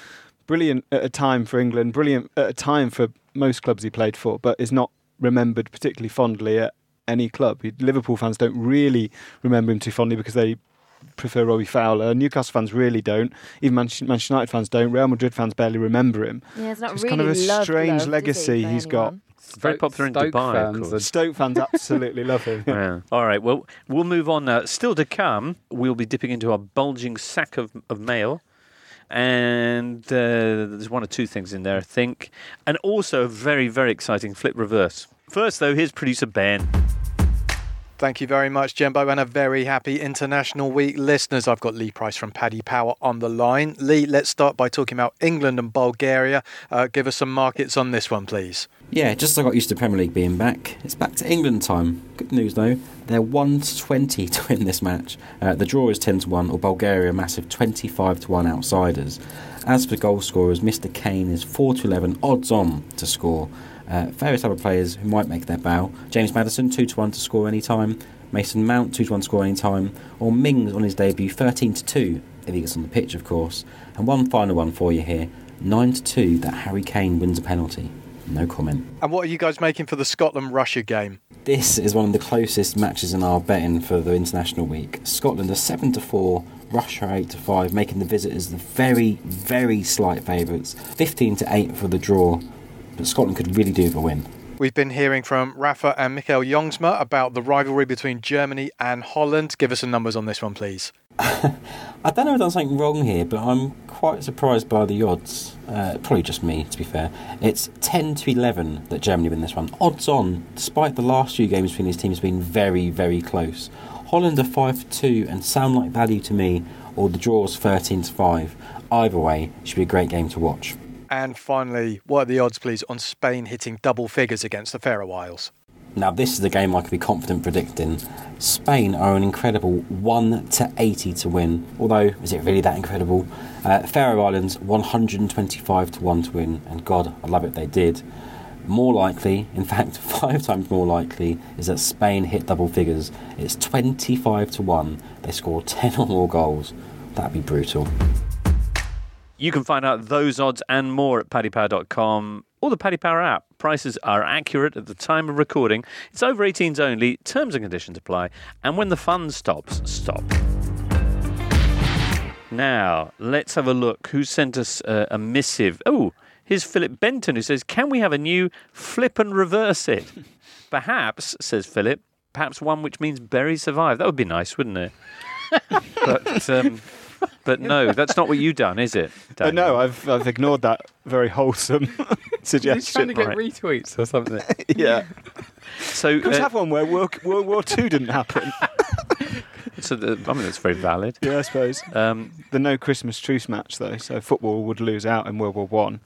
brilliant at a time for England, brilliant at a time for most clubs he played for, but is not remembered particularly fondly at any club. He- Liverpool fans don't really remember him too fondly because they prefer Robbie Fowler. Newcastle fans really don't. Even Manchester Manchester United fans don't. Real Madrid fans barely remember him. Yeah, it's not It's really kind of a loved, strange loved, is he, legacy by he's got. anyone? Very popular in Stoke Dubai, of fans course. Stoke fans absolutely love him. Yeah. All right. Well, we'll move on now. Still to come, we'll be dipping into our bulging sack of, of mail. And uh, there's one or two things in there, I think. And also a very, very exciting flip reverse. First, though, here's producer Ben. Thank you very much, Jembo, and a very happy International Week listeners. I've got Lee Price from Paddy Power on the line. Lee, let's start by talking about England and Bulgaria. Uh, give us some markets on this one, please. Yeah, just as I got used to Premier League being back, it's back to England time. Good news though, they're 1 to 20 to win this match. Uh, the draw is 10 to 1, or Bulgaria massive 25 to 1 outsiders. As for goal scorers, Mr. Kane is 4 to 11 odds on to score. Uh, various other players who might make their bow. James Maddison 2 to 1 to score any time. Mason Mount 2 to 1 to score any time. Or Mings on his debut 13 to 2 if he gets on the pitch, of course. And one final one for you here 9 to 2 that Harry Kane wins a penalty. No comment. And what are you guys making for the Scotland Russia game? This is one of the closest matches in our betting for the international week. Scotland are seven to four, Russia eight to five, making the visitors the very, very slight favourites. Fifteen to eight for the draw, but Scotland could really do with a win. We've been hearing from Rafa and Michiel Jongsma about the rivalry between Germany and Holland. Give us some numbers on this one, please. I don't know if I've done something wrong here, but I'm quite surprised by the odds. Uh, probably just me, to be fair. It's 10 to 11 that Germany win this one. Odds on, despite the last few games between these teams being very, very close. Holland are 5 to 2 and sound like value to me, or the draw's 13 to 5. Either way, should be a great game to watch. And finally, what are the odds, please, on Spain hitting double figures against the Faroe Isles? Now, this is a game I could be confident predicting. Spain are an incredible 1 to 80 to win. Although, is it really that incredible? Uh, Faroe Islands 125 to 1 to win, and God, I love it they did. More likely, in fact, five times more likely, is that Spain hit double figures. It's 25 to 1. They score 10 or more goals. That'd be brutal. You can find out those odds and more at paddypower.com or the Paddy Power app. Prices are accurate at the time of recording. It's over 18s only. Terms and conditions apply. And when the fun stops, stop. Now, let's have a look. Who sent us uh, a missive? Oh, here's Philip Benton who says, Can we have a new flip and reverse it? perhaps, says Philip, perhaps one which means Bury survive. That would be nice, wouldn't it? but. Um, but no, that's not what you've done, is it? But no, I've I've ignored that very wholesome suggestion. He's trying to get Right. retweets or something. yeah. So Could uh, have one where World, World War Two didn't happen. So the, I mean, that's very valid. Yeah, I suppose. Um, the no Christmas truce match, though, so football would lose out in World War One.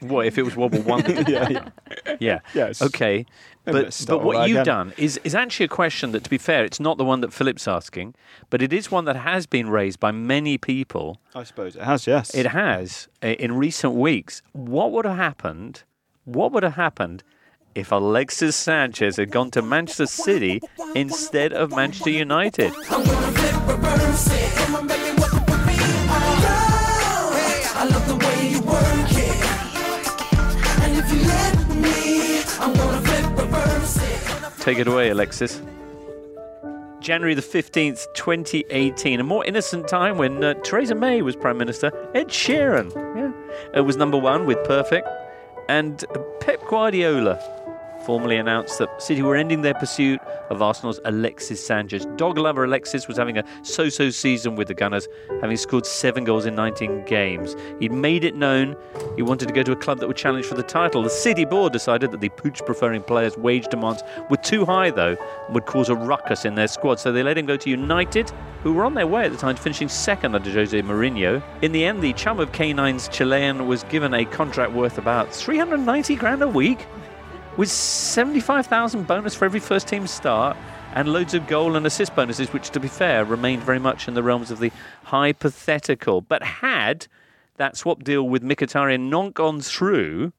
What if it was World War One? yeah, yeah. Yeah. Yes. Okay. Maybe But, but what you've again. done is, is actually a question that, to be fair, it's not the one that Philip's asking, but it is one that has been raised by many people. I suppose it has. Yes. It has uh, in recent weeks. What would have happened? What would have happened if Alexis Sanchez had gone to Manchester City instead of Manchester United? Take it away, Alexis. January the 15th, 2018, a more innocent time when uh, Theresa May was Prime Minister. Ed Sheeran, yeah, it was number one with Perfect. And Pep Guardiola formally announced that City were ending their pursuit of Arsenal's Alexis Sanchez. Dog lover Alexis was having a so so season with the Gunners, having scored seven goals in 19 games. He'd made it known he wanted to go to a club that would challenge for the title. The City board decided that the pooch preferring players' wage demands were too high, though, and would cause a ruckus in their squad. So they let him go to United, who were on their way at the time to finishing second under Jose Mourinho. In the end, the chum of K9's Chilean was given a contract worth about 390 grand a week with 75,000 bonus for every first team start and loads of goal and assist bonuses, which, to be fair, remained very much in the realms of the hypothetical. But had that swap deal with Mkhitaryan not gone through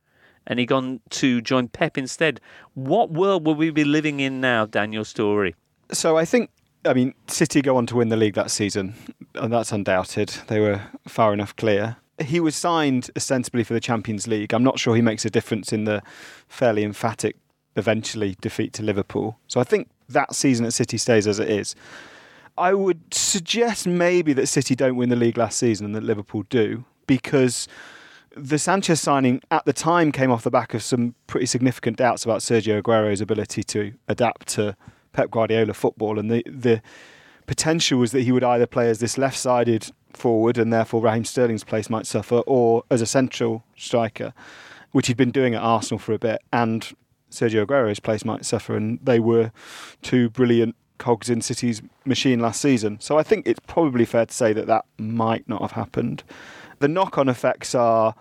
and he gone to join Pep instead, what world will we be living in now, Daniel Storey? So I think, I mean, City go on to win the league that season, and that's undoubted. They were far enough clear. He was signed ostensibly for the Champions League. I'm not sure he makes a difference in the fairly emphatic, eventually defeat to Liverpool. So I think that season at City stays as it is. I would suggest maybe that City don't win the league last season and that Liverpool do, because the Sanchez signing at the time came off the back of some pretty significant doubts about Sergio Aguero's ability to adapt to Pep Guardiola football, and the the potential was that he would either play as this left-sided forward, and therefore Raheem Sterling's place might suffer, or as a central striker, which he'd been doing at Arsenal for a bit, and Sergio Aguero's place might suffer, and they were two brilliant cogs in City's machine last season. So I think it's probably fair to say that that might not have happened. The knock-on effects are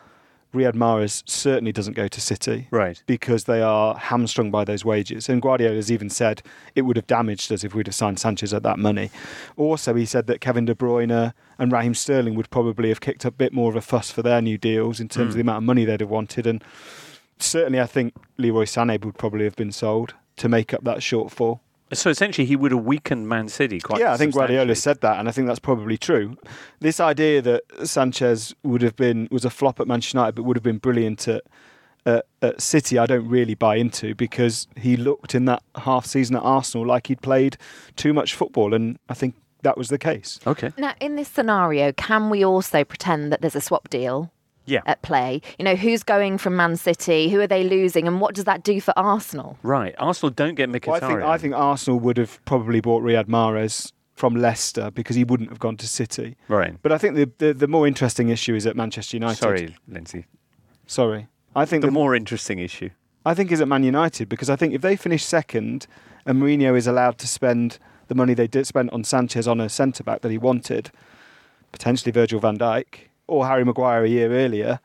Riyad Mahrez certainly doesn't go to City, right? Because they are hamstrung by those wages. And Guardiola has even said it would have damaged us if we'd have signed Sanchez at that money. Also, he said that Kevin De Bruyne and Raheem Sterling would probably have kicked up a bit more of a fuss for their new deals in terms Mm. of the amount of money they'd have wanted. And certainly, I think Leroy Sané would probably have been sold to make up that shortfall. So essentially, he would have weakened Man City quite. yeah, I think substantially. Guardiola said that, and I think that's probably true. This idea that Sanchez would have been was a flop at Manchester United, but would have been brilliant at, at, at City, I don't really buy into because he looked in that half season at Arsenal like he'd played too much football, and I think that was the case. Okay. Now, in this scenario, can we also pretend that there's a swap deal? Yeah. at play. You know, who's going from Man City? Who are they losing? And what does that do for Arsenal? Right. Arsenal don't get Well, Mkhitaryan. I think I think Arsenal would have probably bought Riyad Mahrez from Leicester because he wouldn't have gone to City. Right. But I think the, the, the more interesting issue is at Manchester United. Sorry, Lynsey. Sorry. I think The the, more interesting issue. I think is at Man United because I think if they finish second and Mourinho is allowed to spend the money they did spend on Sanchez on a centre back that he wanted, potentially Virgil van Dijk or Harry Maguire a year earlier,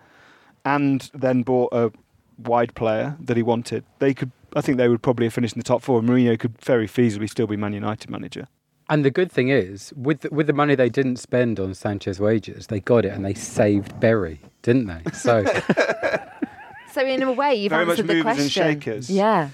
and then bought a wide player that he wanted, they could. I think they would probably have finished in the top four. and Mourinho could very feasibly still be Man United manager. And the good thing is, with the, with the money they didn't spend on Sanchez wages, they got it and they saved Bury, didn't they? So So in a way, you've Very much answered the movers and question. shakers. Yeah.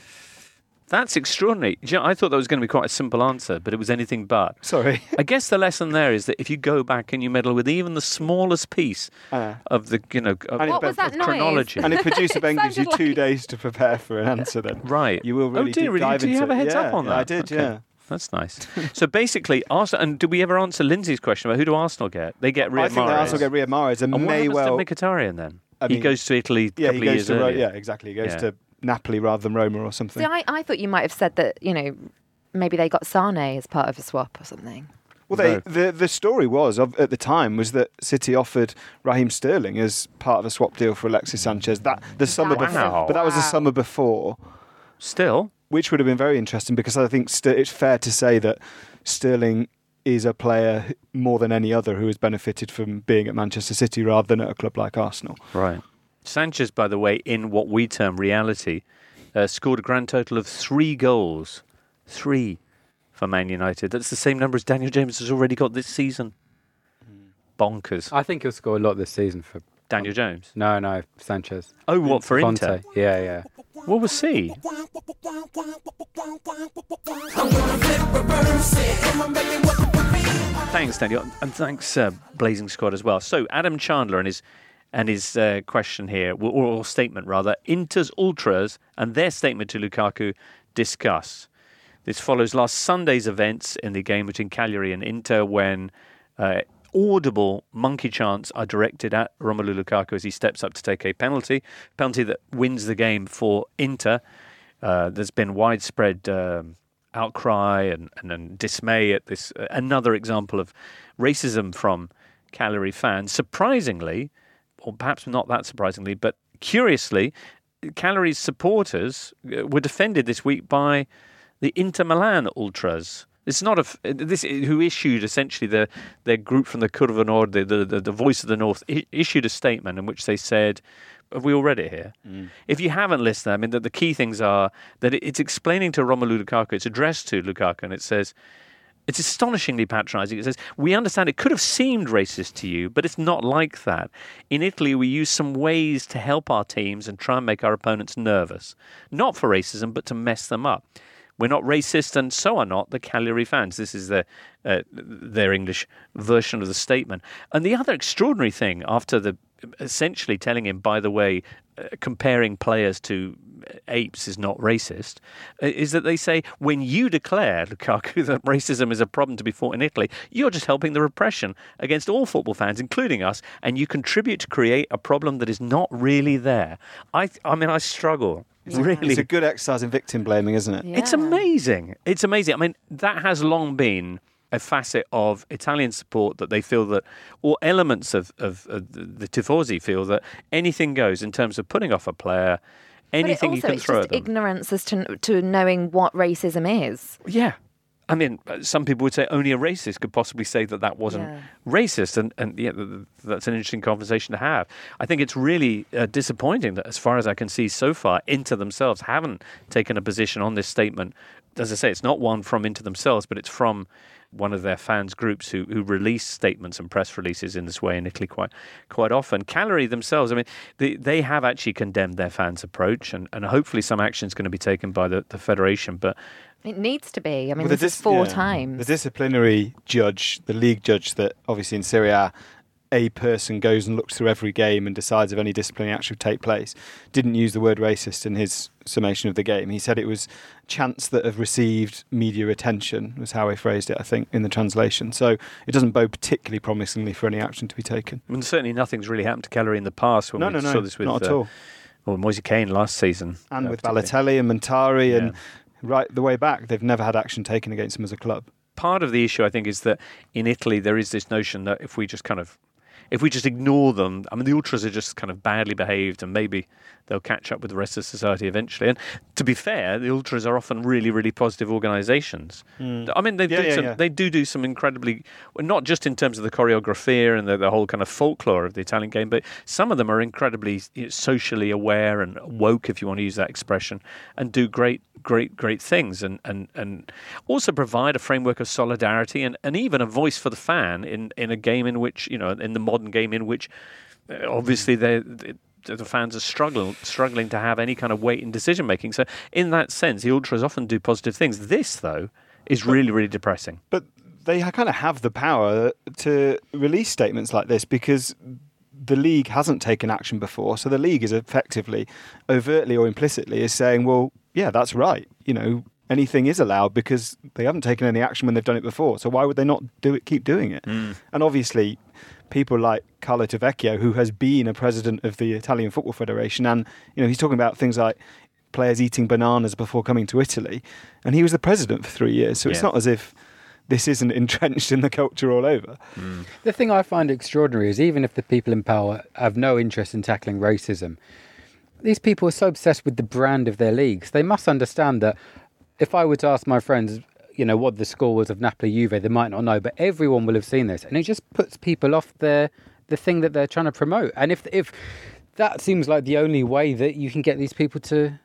That's extraordinary. You know, I thought that was going to be quite a simple answer, but it was anything but. Sorry. I guess the lesson there is that if you go back and you meddle with even the smallest piece Uh, of the, you know, of, And it- What was that noise? chronology. and if producer Ben gives you two like- days to prepare for an answer, then Right. you will really oh dear, deep really? dive Do you have a it. heads yeah, up on yeah, that? I did, Okay. yeah. That's nice. so basically, Arsenal. And do we ever answer Lynsey's question about who do Arsenal get? They get Riyad I think they Mahrez. also get Riyad Mahrez and, And what happens well. to Mkhitaryan then? I he goes to Italy a yeah, couple he goes years to Ro- yeah, exactly. He goes Yeah. to Napoli rather than Roma or something. See, I, I thought you might have said that, you know, maybe they got Sane as part of a swap or something. Well, they, No. the the story was of, at the time was that City offered Raheem Sterling as part of a swap deal for Alexis Sanchez. That the summer Wow. before, but that was the summer before, Still, which would have been very interesting because I think Ster- it's fair to say that Sterling is a player more than any other who has benefited from being at Manchester City rather than at a club like Arsenal. right. Sanchez, by the way, in what we term reality, uh, scored a grand total of three goals. Three for Man United. That's the same number as Daniel James has already got this season. Bonkers. I think he'll score a lot this season for Daniel James. No, no, Sanchez. Oh, what for Conte. Inter? Yeah, yeah. What was he? Thanks, Daniel, and thanks, uh, Blazing Squad as well. So, Adam Chandler and his and his uh, question here, or, or statement rather, Inter's ultras and their statement to Lukaku discuss. This follows last Sunday's events in the game between Cagliari and Inter when uh, audible monkey chants are directed at Romelu Lukaku as he steps up to take a penalty, penalty that wins the game for Inter. Uh, there's been widespread um, outcry and, and, and dismay at this. Uh, another example of racism from Cagliari fans. Surprisingly, or perhaps not that surprisingly, but curiously, Cagliari's supporters uh, were defended this week by the Inter Milan ultras. It's not a this who issued essentially the their group from the Curva Nord, the the, the, the voice of the North, I- issued a statement in which they said, "Have we all read it here? If you haven't listened, I mean, the, the key things are that it, it's explaining to Romelu Lukaku. It's addressed to Lukaku, and it says." It's astonishingly patronising. It says, We understand it could have seemed racist to you, but it's not like that. In Italy, we use some ways to help our teams and try and make our opponents nervous. Not for racism, but to mess them up. We're not racist, and so are not the Cagliari fans. This is the, uh, their English version of the statement. And the other extraordinary thing, after the essentially telling him, by the way, uh, comparing players to apes is not racist, uh, is that they say when you declare, Lukaku, that racism is a problem to be fought in Italy, you're just helping the repression against all football fans, including us, and you contribute to create a problem that is not really there. I, I mean, I struggle. Really, It's a good exercise in victim blaming, isn't it? it's amazing. It's amazing. I mean, that has long been a facet of Italian support that they feel that, or elements of, of, of the, Tifosi feel that anything goes in terms of putting off a player, anything it you can throw at them. ignorance as to, to knowing what racism is. Yeah. I mean, some people would say only a racist could possibly say that that wasn't Yeah. racist, and and yeah, th- th- that's an interesting conversation to have. I think it's really uh, disappointing that, as far as I can see so far, Inter themselves haven't taken a position on this statement. As I say, it's not one from Inter themselves, but it's from one of their fans groups who who release statements and press releases in this way in Italy quite quite often. Cagliari themselves, I mean, they they have actually condemned their fans' approach, and, and hopefully some action is going to be taken by the, the federation, but. It needs to be. I mean, Well, the this is four yeah. times. The disciplinary judge, the league judge that obviously in Serie A person goes and looks through every game and decides if any disciplinary action should take place. Didn't use the word racist in his summation of the game. He said it was chants that have received media attention, was how he phrased it, I think, in the translation. So it doesn't bode particularly promisingly for any action to be taken. I mean, certainly nothing's really happened to Keller in the past when No, we no, no, saw this with not at uh, all. Well, Moise Kean last season. And uh, with. Balotelli and Muntari and right the way back, they've never had action taken against them as a club. part of the issue, I think, is that in Italy there is this notion that if we just kind of, if we just ignore them, I mean, the ultras are just kind of badly behaved, and maybe they'll catch up with the rest of society eventually. And to be fair, the ultras are often really, really positive organisations. Mm. I mean, they Yeah, do yeah, some, yeah. they do do some incredibly, well, not just in terms of the choreography and the, the whole kind of folklore of the Italian game, but some of them are incredibly you know, socially aware and woke, if you want to use that expression, and do great, great, great things, and and and also provide a framework of solidarity and, and even a voice for the fan in in a game in which you know in the modern game in which uh, obviously they. The the fans are struggling struggling to have any kind of weight in decision making. So in that sense, the ultras often do positive things. This though is really really depressing. But they kind of have the power to release statements like this because the league hasn't taken action before. So the league is effectively, overtly or implicitly, is saying, well, yeah, that's right. You know, anything is allowed because they haven't taken any action when they've done it before. So why would they not do it? Keep doing it. Mm. And obviously, people like Carlo Tavecchio, who has been a president of the Italian Football Federation, and you know, he's talking about things like players eating bananas before coming to Italy, and he was the president for three years. So it's not as if this isn't entrenched in the culture all over. Hmm. The thing I find extraordinary is even if the people in power have no interest in tackling racism, these people are so obsessed with the brand of their leagues. They must understand that if I were to ask my friends, you know, what the score was of Napoli Juve, they might not know, but everyone will have seen this. And it just puts people off their the thing that they're trying to promote. And if if that seems like the only way that you can get these people to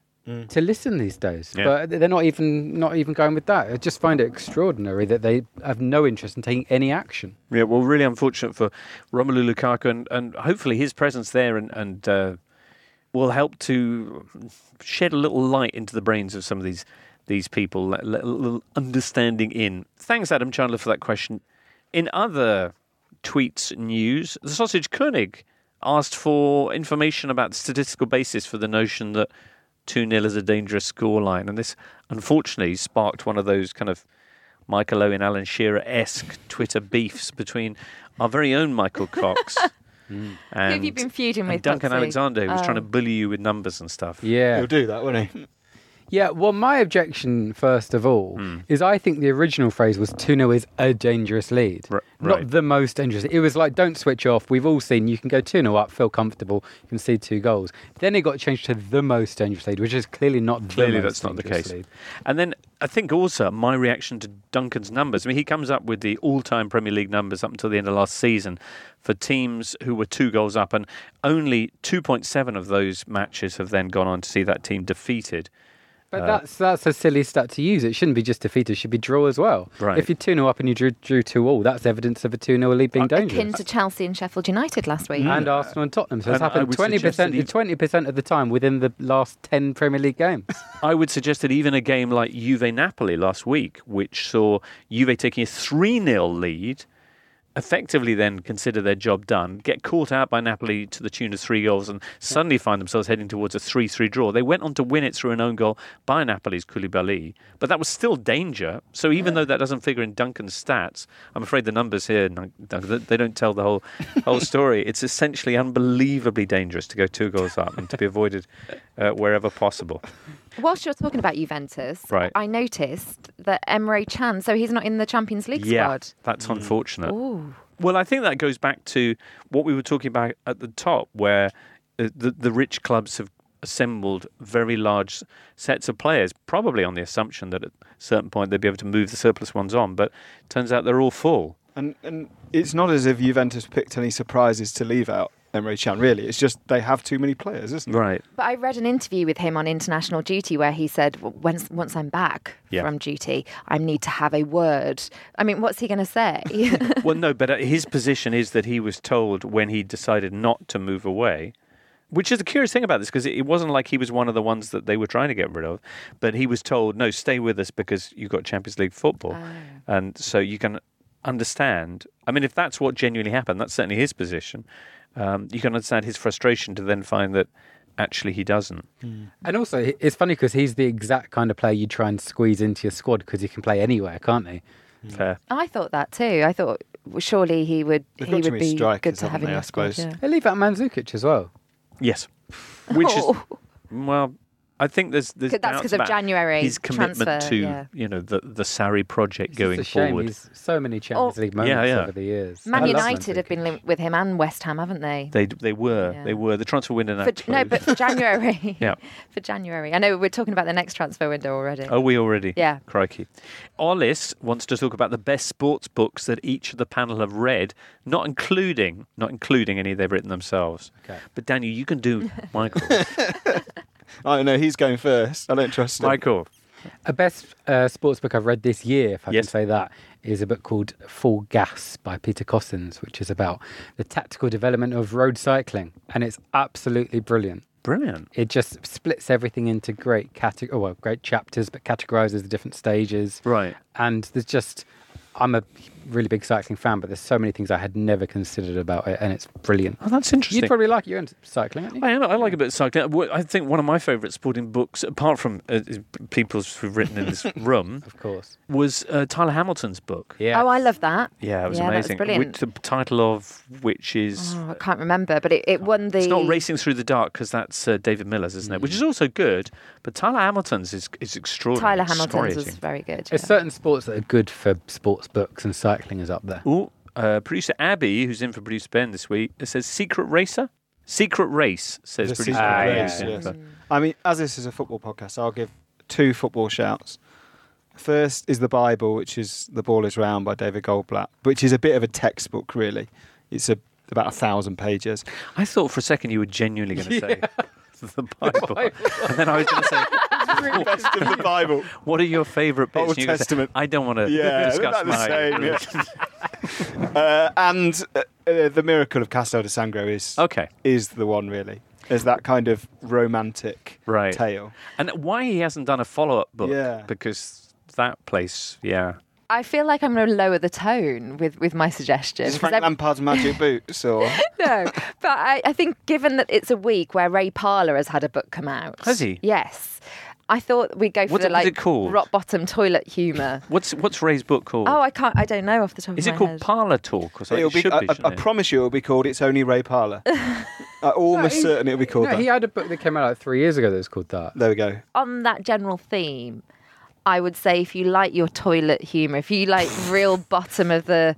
to listen these days. Yeah. But they're not even not even going with that. I just find it extraordinary that they have no interest in taking any action. Yeah, well, really unfortunate for Romelu Lukaku, and, and hopefully his presence there and, and uh, will help to shed a little light into the brains of some of these these people, let- let a little understanding in. Thanks, Adam Chandler, for that question. In other tweets news, the Sausage Koenig asked for information about the statistical basis for the notion that 2 0 is a dangerous scoreline. And this, unfortunately, sparked one of those kind of Michael Owen, Alan Shearer esque Twitter beefs between our very own Michael Cox. Who have you been feuding and with, Duncan Foxy? Alexander, who was trying to Oh. bully you with numbers and stuff. Yeah. He'll do that, won't he? Yeah, well, my objection, first of all, hmm. is I think the original phrase was 2 0 is a dangerous lead. right. Not the most dangerous. It was like, don't switch off. We've all seen you can go 2 0 up, feel comfortable, you can see two goals. Then it got changed to the most dangerous lead, which is clearly not Clearly, the that's not the case. lead. And then I think also my reaction to Duncan's numbers. I mean, he comes up with the all-time Premier League numbers up until the end of last season for teams who were two goals up, and only 2.7 of those matches have then gone on to see that team defeated. But Uh, that's that's a silly stat to use. It shouldn't be just defeated, it should be draw as well. Right. If you're 2 0 up and you drew, drew 2 all, that's evidence of a 2 0 lead being dangerous. Akin to Chelsea and Sheffield United last week. and Arsenal and Tottenham. So it's happened 20%, he- twenty percent of the time within the last ten Premier League games. I would suggest that even a game like Juve Napoli last week, which saw Juve taking a 3 0 lead, effectively then consider their job done, get caught out by Napoli to the tune of three goals, and suddenly find themselves heading towards a 3 3 draw. They went on to win it through an own goal by Napoli's Koulibaly, but that was still danger. So even though that doesn't figure in Duncan's stats, I'm afraid the numbers here, they don't tell the whole, whole story. It's essentially unbelievably dangerous to go two goals up and to be avoided uh, wherever possible. Whilst you're talking about Juventus, Right. I noticed that Emre Can, so he's not in the Champions League yeah, squad. that's unfortunate. Ooh. Well, I think that goes back to what we were talking about at the top, where uh, the, the rich clubs have assembled very large sets of players, probably on the assumption that at a certain point they'd be able to move the surplus ones on, but turns out they're all full. And and it's not as if Juventus picked any surprises to leave out Emre Can. Really, it's just they have too many players, isn't it? Right. But I read an interview with him on international duty where he said, "Once once I'm back Yeah. from duty, I need to have a word." I mean, what's he going to say? well, no, but uh, his position is that he was told when he decided not to move away. Which is the curious thing about this, because it it wasn't like he was one of the ones that they were trying to get rid of, but he was told, "No, stay with us because you've got Champions League football, and so you can understand. I mean, if that's what genuinely happened, that's certainly his position. Um, you can understand his frustration to then find that actually he doesn't. And also, it's funny because he's the exact kind of player you try and squeeze into your squad because he can play anywhere, can't he? Fair. I thought that too. I thought well, surely he would They've he got too would many be strikers, good to have in they, your I squad. suppose? Yeah. They leave out Mandzukic as well. Yes. Which Oh. is well, I think there's there's 'Cause that's because of about January his commitment transfer, to yeah. you know the the Sarri project going it's a shame. forward. He's so many Champions Oh. League Yeah, moments yeah. over the years. Man I United have been linked with him and West Ham, haven't they? They they were they were the transfer window now. For, no, but for January. Yeah. for January. I know we're talking about the next transfer window already. Oh, we already? Yeah. Crikey. Ollis wants to talk about the best sports books that each of the panel have read, not including not including any they've written themselves. Okay. But Daniel, you can do Michael. I don't know. He's going first. I don't trust him. Michael. A best uh, sports book I've read this year, if I Yes. can say that, is a book called Full Gas by Peter Cossins, which is about the tactical development of road cycling. And it's absolutely brilliant. Brilliant. It just splits everything into great cate- oh, well, great chapters, but categorizes the different stages. Right. And there's just, I'm a really big cycling fan, but there's so many things I had never considered about it, and it's brilliant. Oh, that's interesting. You'd probably like it. You're into cycling, aren't you? I am. I like a bit of cycling. I think one of my favourite sporting books, apart from uh, people's who've written in this room, of course, was uh, Tyler Hamilton's book. Yeah. Oh, I love that. Yeah, it was Yeah, that was amazing. brilliant. Which, the title of which is Oh, I can't remember, but it, it won the. It's not Racing Through the Dark because that's uh, David Millar's, isn't it? Which is also good, but Tyler Hamilton's is, is extraordinary. Tyler Hamilton's is very good. There's certain sports that are good for sports books, and cycling is up there. Ooh, uh, producer Abby, who's in for producer Ben this week, says Secret Racer. Secret Race says The producer secret Ben. race, who's yes. for- I mean, as this is a football podcast, I'll give two football shouts. First is the Bible, which is The Ball Is Round by David Goldblatt, which is a bit of a textbook, really. It's a, about a thousand pages. I thought for a second you were genuinely going to say the Bible, and then I was going to say best of the Bible. What are your favourite bits? Old And you're gonna say, Testament. I don't want to Yeah, discuss about the mine. same, uh, and uh, uh, the miracle of Castel di Sangro is Okay. is the one really. Is that kind of romantic Right. tale? And why he hasn't done a follow-up book? Yeah. because that place, yeah. I feel like I'm going to lower the tone with, with my suggestion. Is 'cause Frank ev- Lampard's magic boots or? no, but I, I think given that it's a week where Ray Parlour has had a book come out. Has he? Yes. I thought we'd go for What's the it- like it called? rock bottom toilet humour. What's what's Ray's book called? Oh, I can't. I don't know off the top of the book. Is of it my called head. Parlour Talk or something? It'll It be, should I, be, I- I shouldn't promise you, it'll be called "It's Only Ray Parlour." I'm almost he- certain it'll be called No, that. he had a book that came out like three years ago that was called that. There we go. on that general theme, I would say if you like your toilet humour, if you like real bottom of the.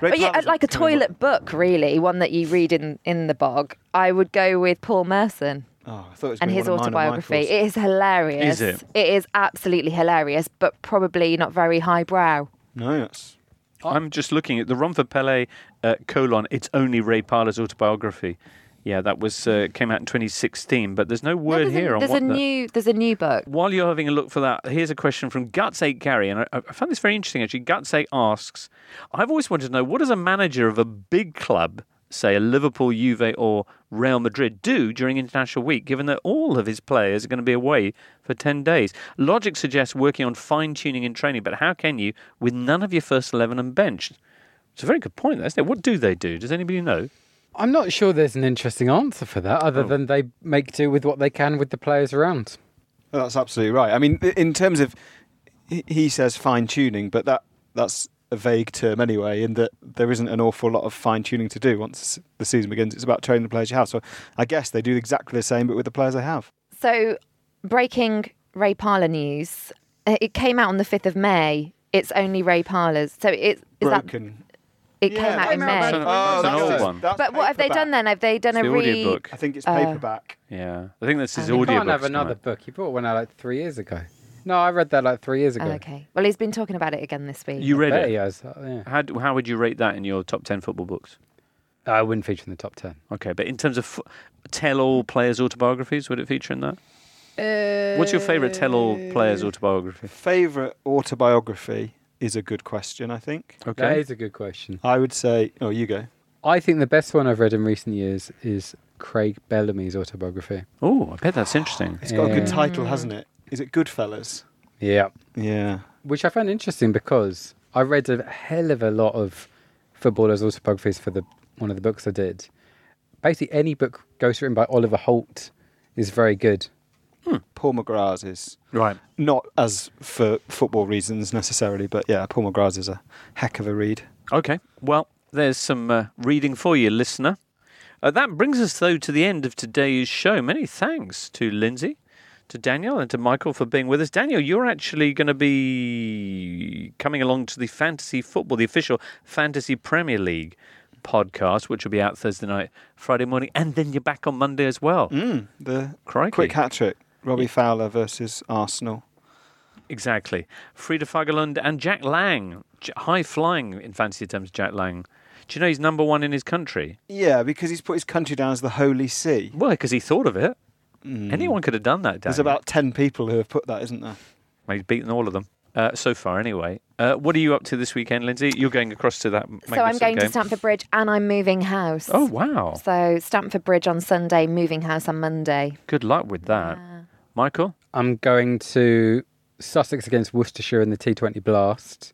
Ray yeah, like a toilet book, really, one that you read in, in the bog. I would go with Paul Merson Oh, I thought it was and his one of mine or autobiography. It is hilarious. Is it? It is absolutely hilarious, but probably not very highbrow. No, that's I'm just looking at the Romford Pele uh, colon. It's only Ray Parlour's autobiography. Yeah, that was uh, came out in 2016, but there's no word there's here a, on there's what a the- new there's a new book. While you're having a look for that, here's a question from Guts8 Gary, and I, I found this very interesting actually. Guts8 asks, I've always wanted to know what does a manager of a big club, say a Liverpool, Juve, or Real Madrid, do during international week, given that all of his players are going to be away for 10 days? Logic suggests working on fine tuning in training, but how can you with none of your first 11 and benched? It's a very good point, there, isn't it? What do they do? Does anybody know? I'm not sure there's an interesting answer for that, other Oh. than they make do with what they can with the players around. Well, that's absolutely right. I mean, in terms of, he- he says fine tuning, but that that's a vague term anyway, in that there isn't an awful lot of fine tuning to do once the season begins. It's about training the players you have. So I guess they do exactly the same, but with the players they have. So, breaking Ray Parlour news. uh, It came out on the fifth of May. It's only Ray Parlour's. So it is that Broken. it Yeah, came out in came out May. Oh, that's an old one. That's But what have they done then? Have they done It's a the re? audiobook. I think it's Uh, paperback. Yeah, I think that's his You audio can't have another book. You bought one out like three years ago. No, I read that like three years ago. Oh, okay. Well, he's been talking about it again this week. You read it? he has, uh, yeah. How, d- how would you rate that in your top 10 football books? I wouldn't feature in the top ten. Okay, but in terms of f- tell-all players' autobiographies, would it feature in that? What's your favourite tell-all players' autobiography? Favorite autobiography is a good question. I think. Okay. That is a good question. I would say. Oh, you go. I think the best one I've read in recent years is Craig Bellamy's autobiography. Oh, I bet that's interesting. It's got a good Yeah. title, hasn't it? Is it Goodfellas? Yeah. Yeah. Which I found interesting because I read a hell of a lot of footballers' autobiographies for the one of the books I did. Basically, any book ghost written by Oliver Holt is very good. Paul McGrath's is Right. not as for football reasons necessarily, but yeah, Paul McGrath's is a heck of a read. Okay. Well, there's some uh, reading for you, listener. Uh, that brings us, though, to the end of today's show. Many thanks to Lynsey, to Daniel, and to Michael for being with us. Daniel, you're actually going to be coming along to the Fantasy Football, the official Fantasy Premier League podcast, which will be out Thursday night, Friday morning, and then you're back on Monday as well. Mm, the Crikey. quick hat trick. Robbie Fowler versus Arsenal. Exactly. Frida Fagerlund and Jack Lang. High flying in fantasy terms, Jack Lang. Do you know he's number one in his country? Yeah, because he's put his country down as the Holy See. Well, because he thought of it. Anyone could have done that, There's about 10 people who have put that, isn't there? Well, He's beaten all of them. Uh, so far, anyway. Uh, what are you up to this weekend, Lynsey? You're going across to that So I'm going game. to Stamford Bridge and I'm moving house. Oh, wow. So Stamford Bridge on Sunday, moving house on Monday. Good luck with that. Michael? I'm going to Sussex against Worcestershire in the T20 Blast.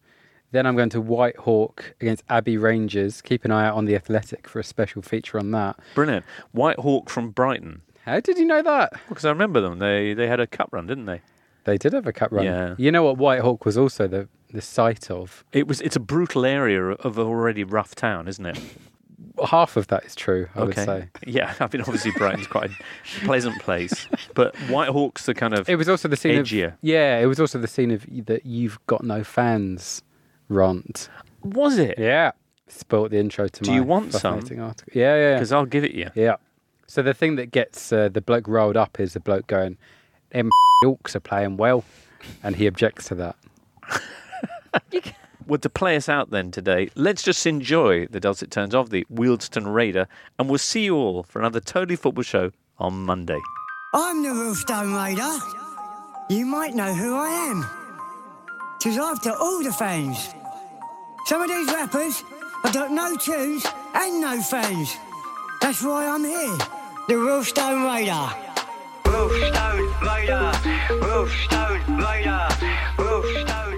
Then I'm going to Whitehawk against Abbey Rangers. Keep an eye out on the Athletic for a special feature on that. Brilliant. Whitehawk from Brighton. How did you know that? Because I remember them. They they had a cup run, didn't they? They did have a cup run. Yeah. You know what Whitehawk was also the, the site of? It was. It's a brutal area of a already rough town, isn't it? Half of that is true, I would okay. say. Yeah, I mean, obviously Brighton's quite a pleasant place, but Whitehawk's the kind of It was also the scene edgier. of yeah. It was also the scene of that you've got no fans, rant. Was it? Yeah. Spoilt the intro to Do my you want some? fascinating article. Yeah, yeah. Because I'll give it you. Yeah. So the thing that gets uh, the bloke rolled up is the bloke going, "Them Yorks are playing well," and he objects to that. Well, to play us out then today, let's just enjoy the dulcet tones of the Wealdstone Raider, and we'll see you all for another Totally Football show on Monday. I'm the Wealdstone Raider. You might know who I am. Cause I've got all the fans. Some of these rappers have got no tunes and no fans. That's why I'm here. The Wealdstone Raider. Wealdstone Raider. Wealdstone Raider. Wealdstone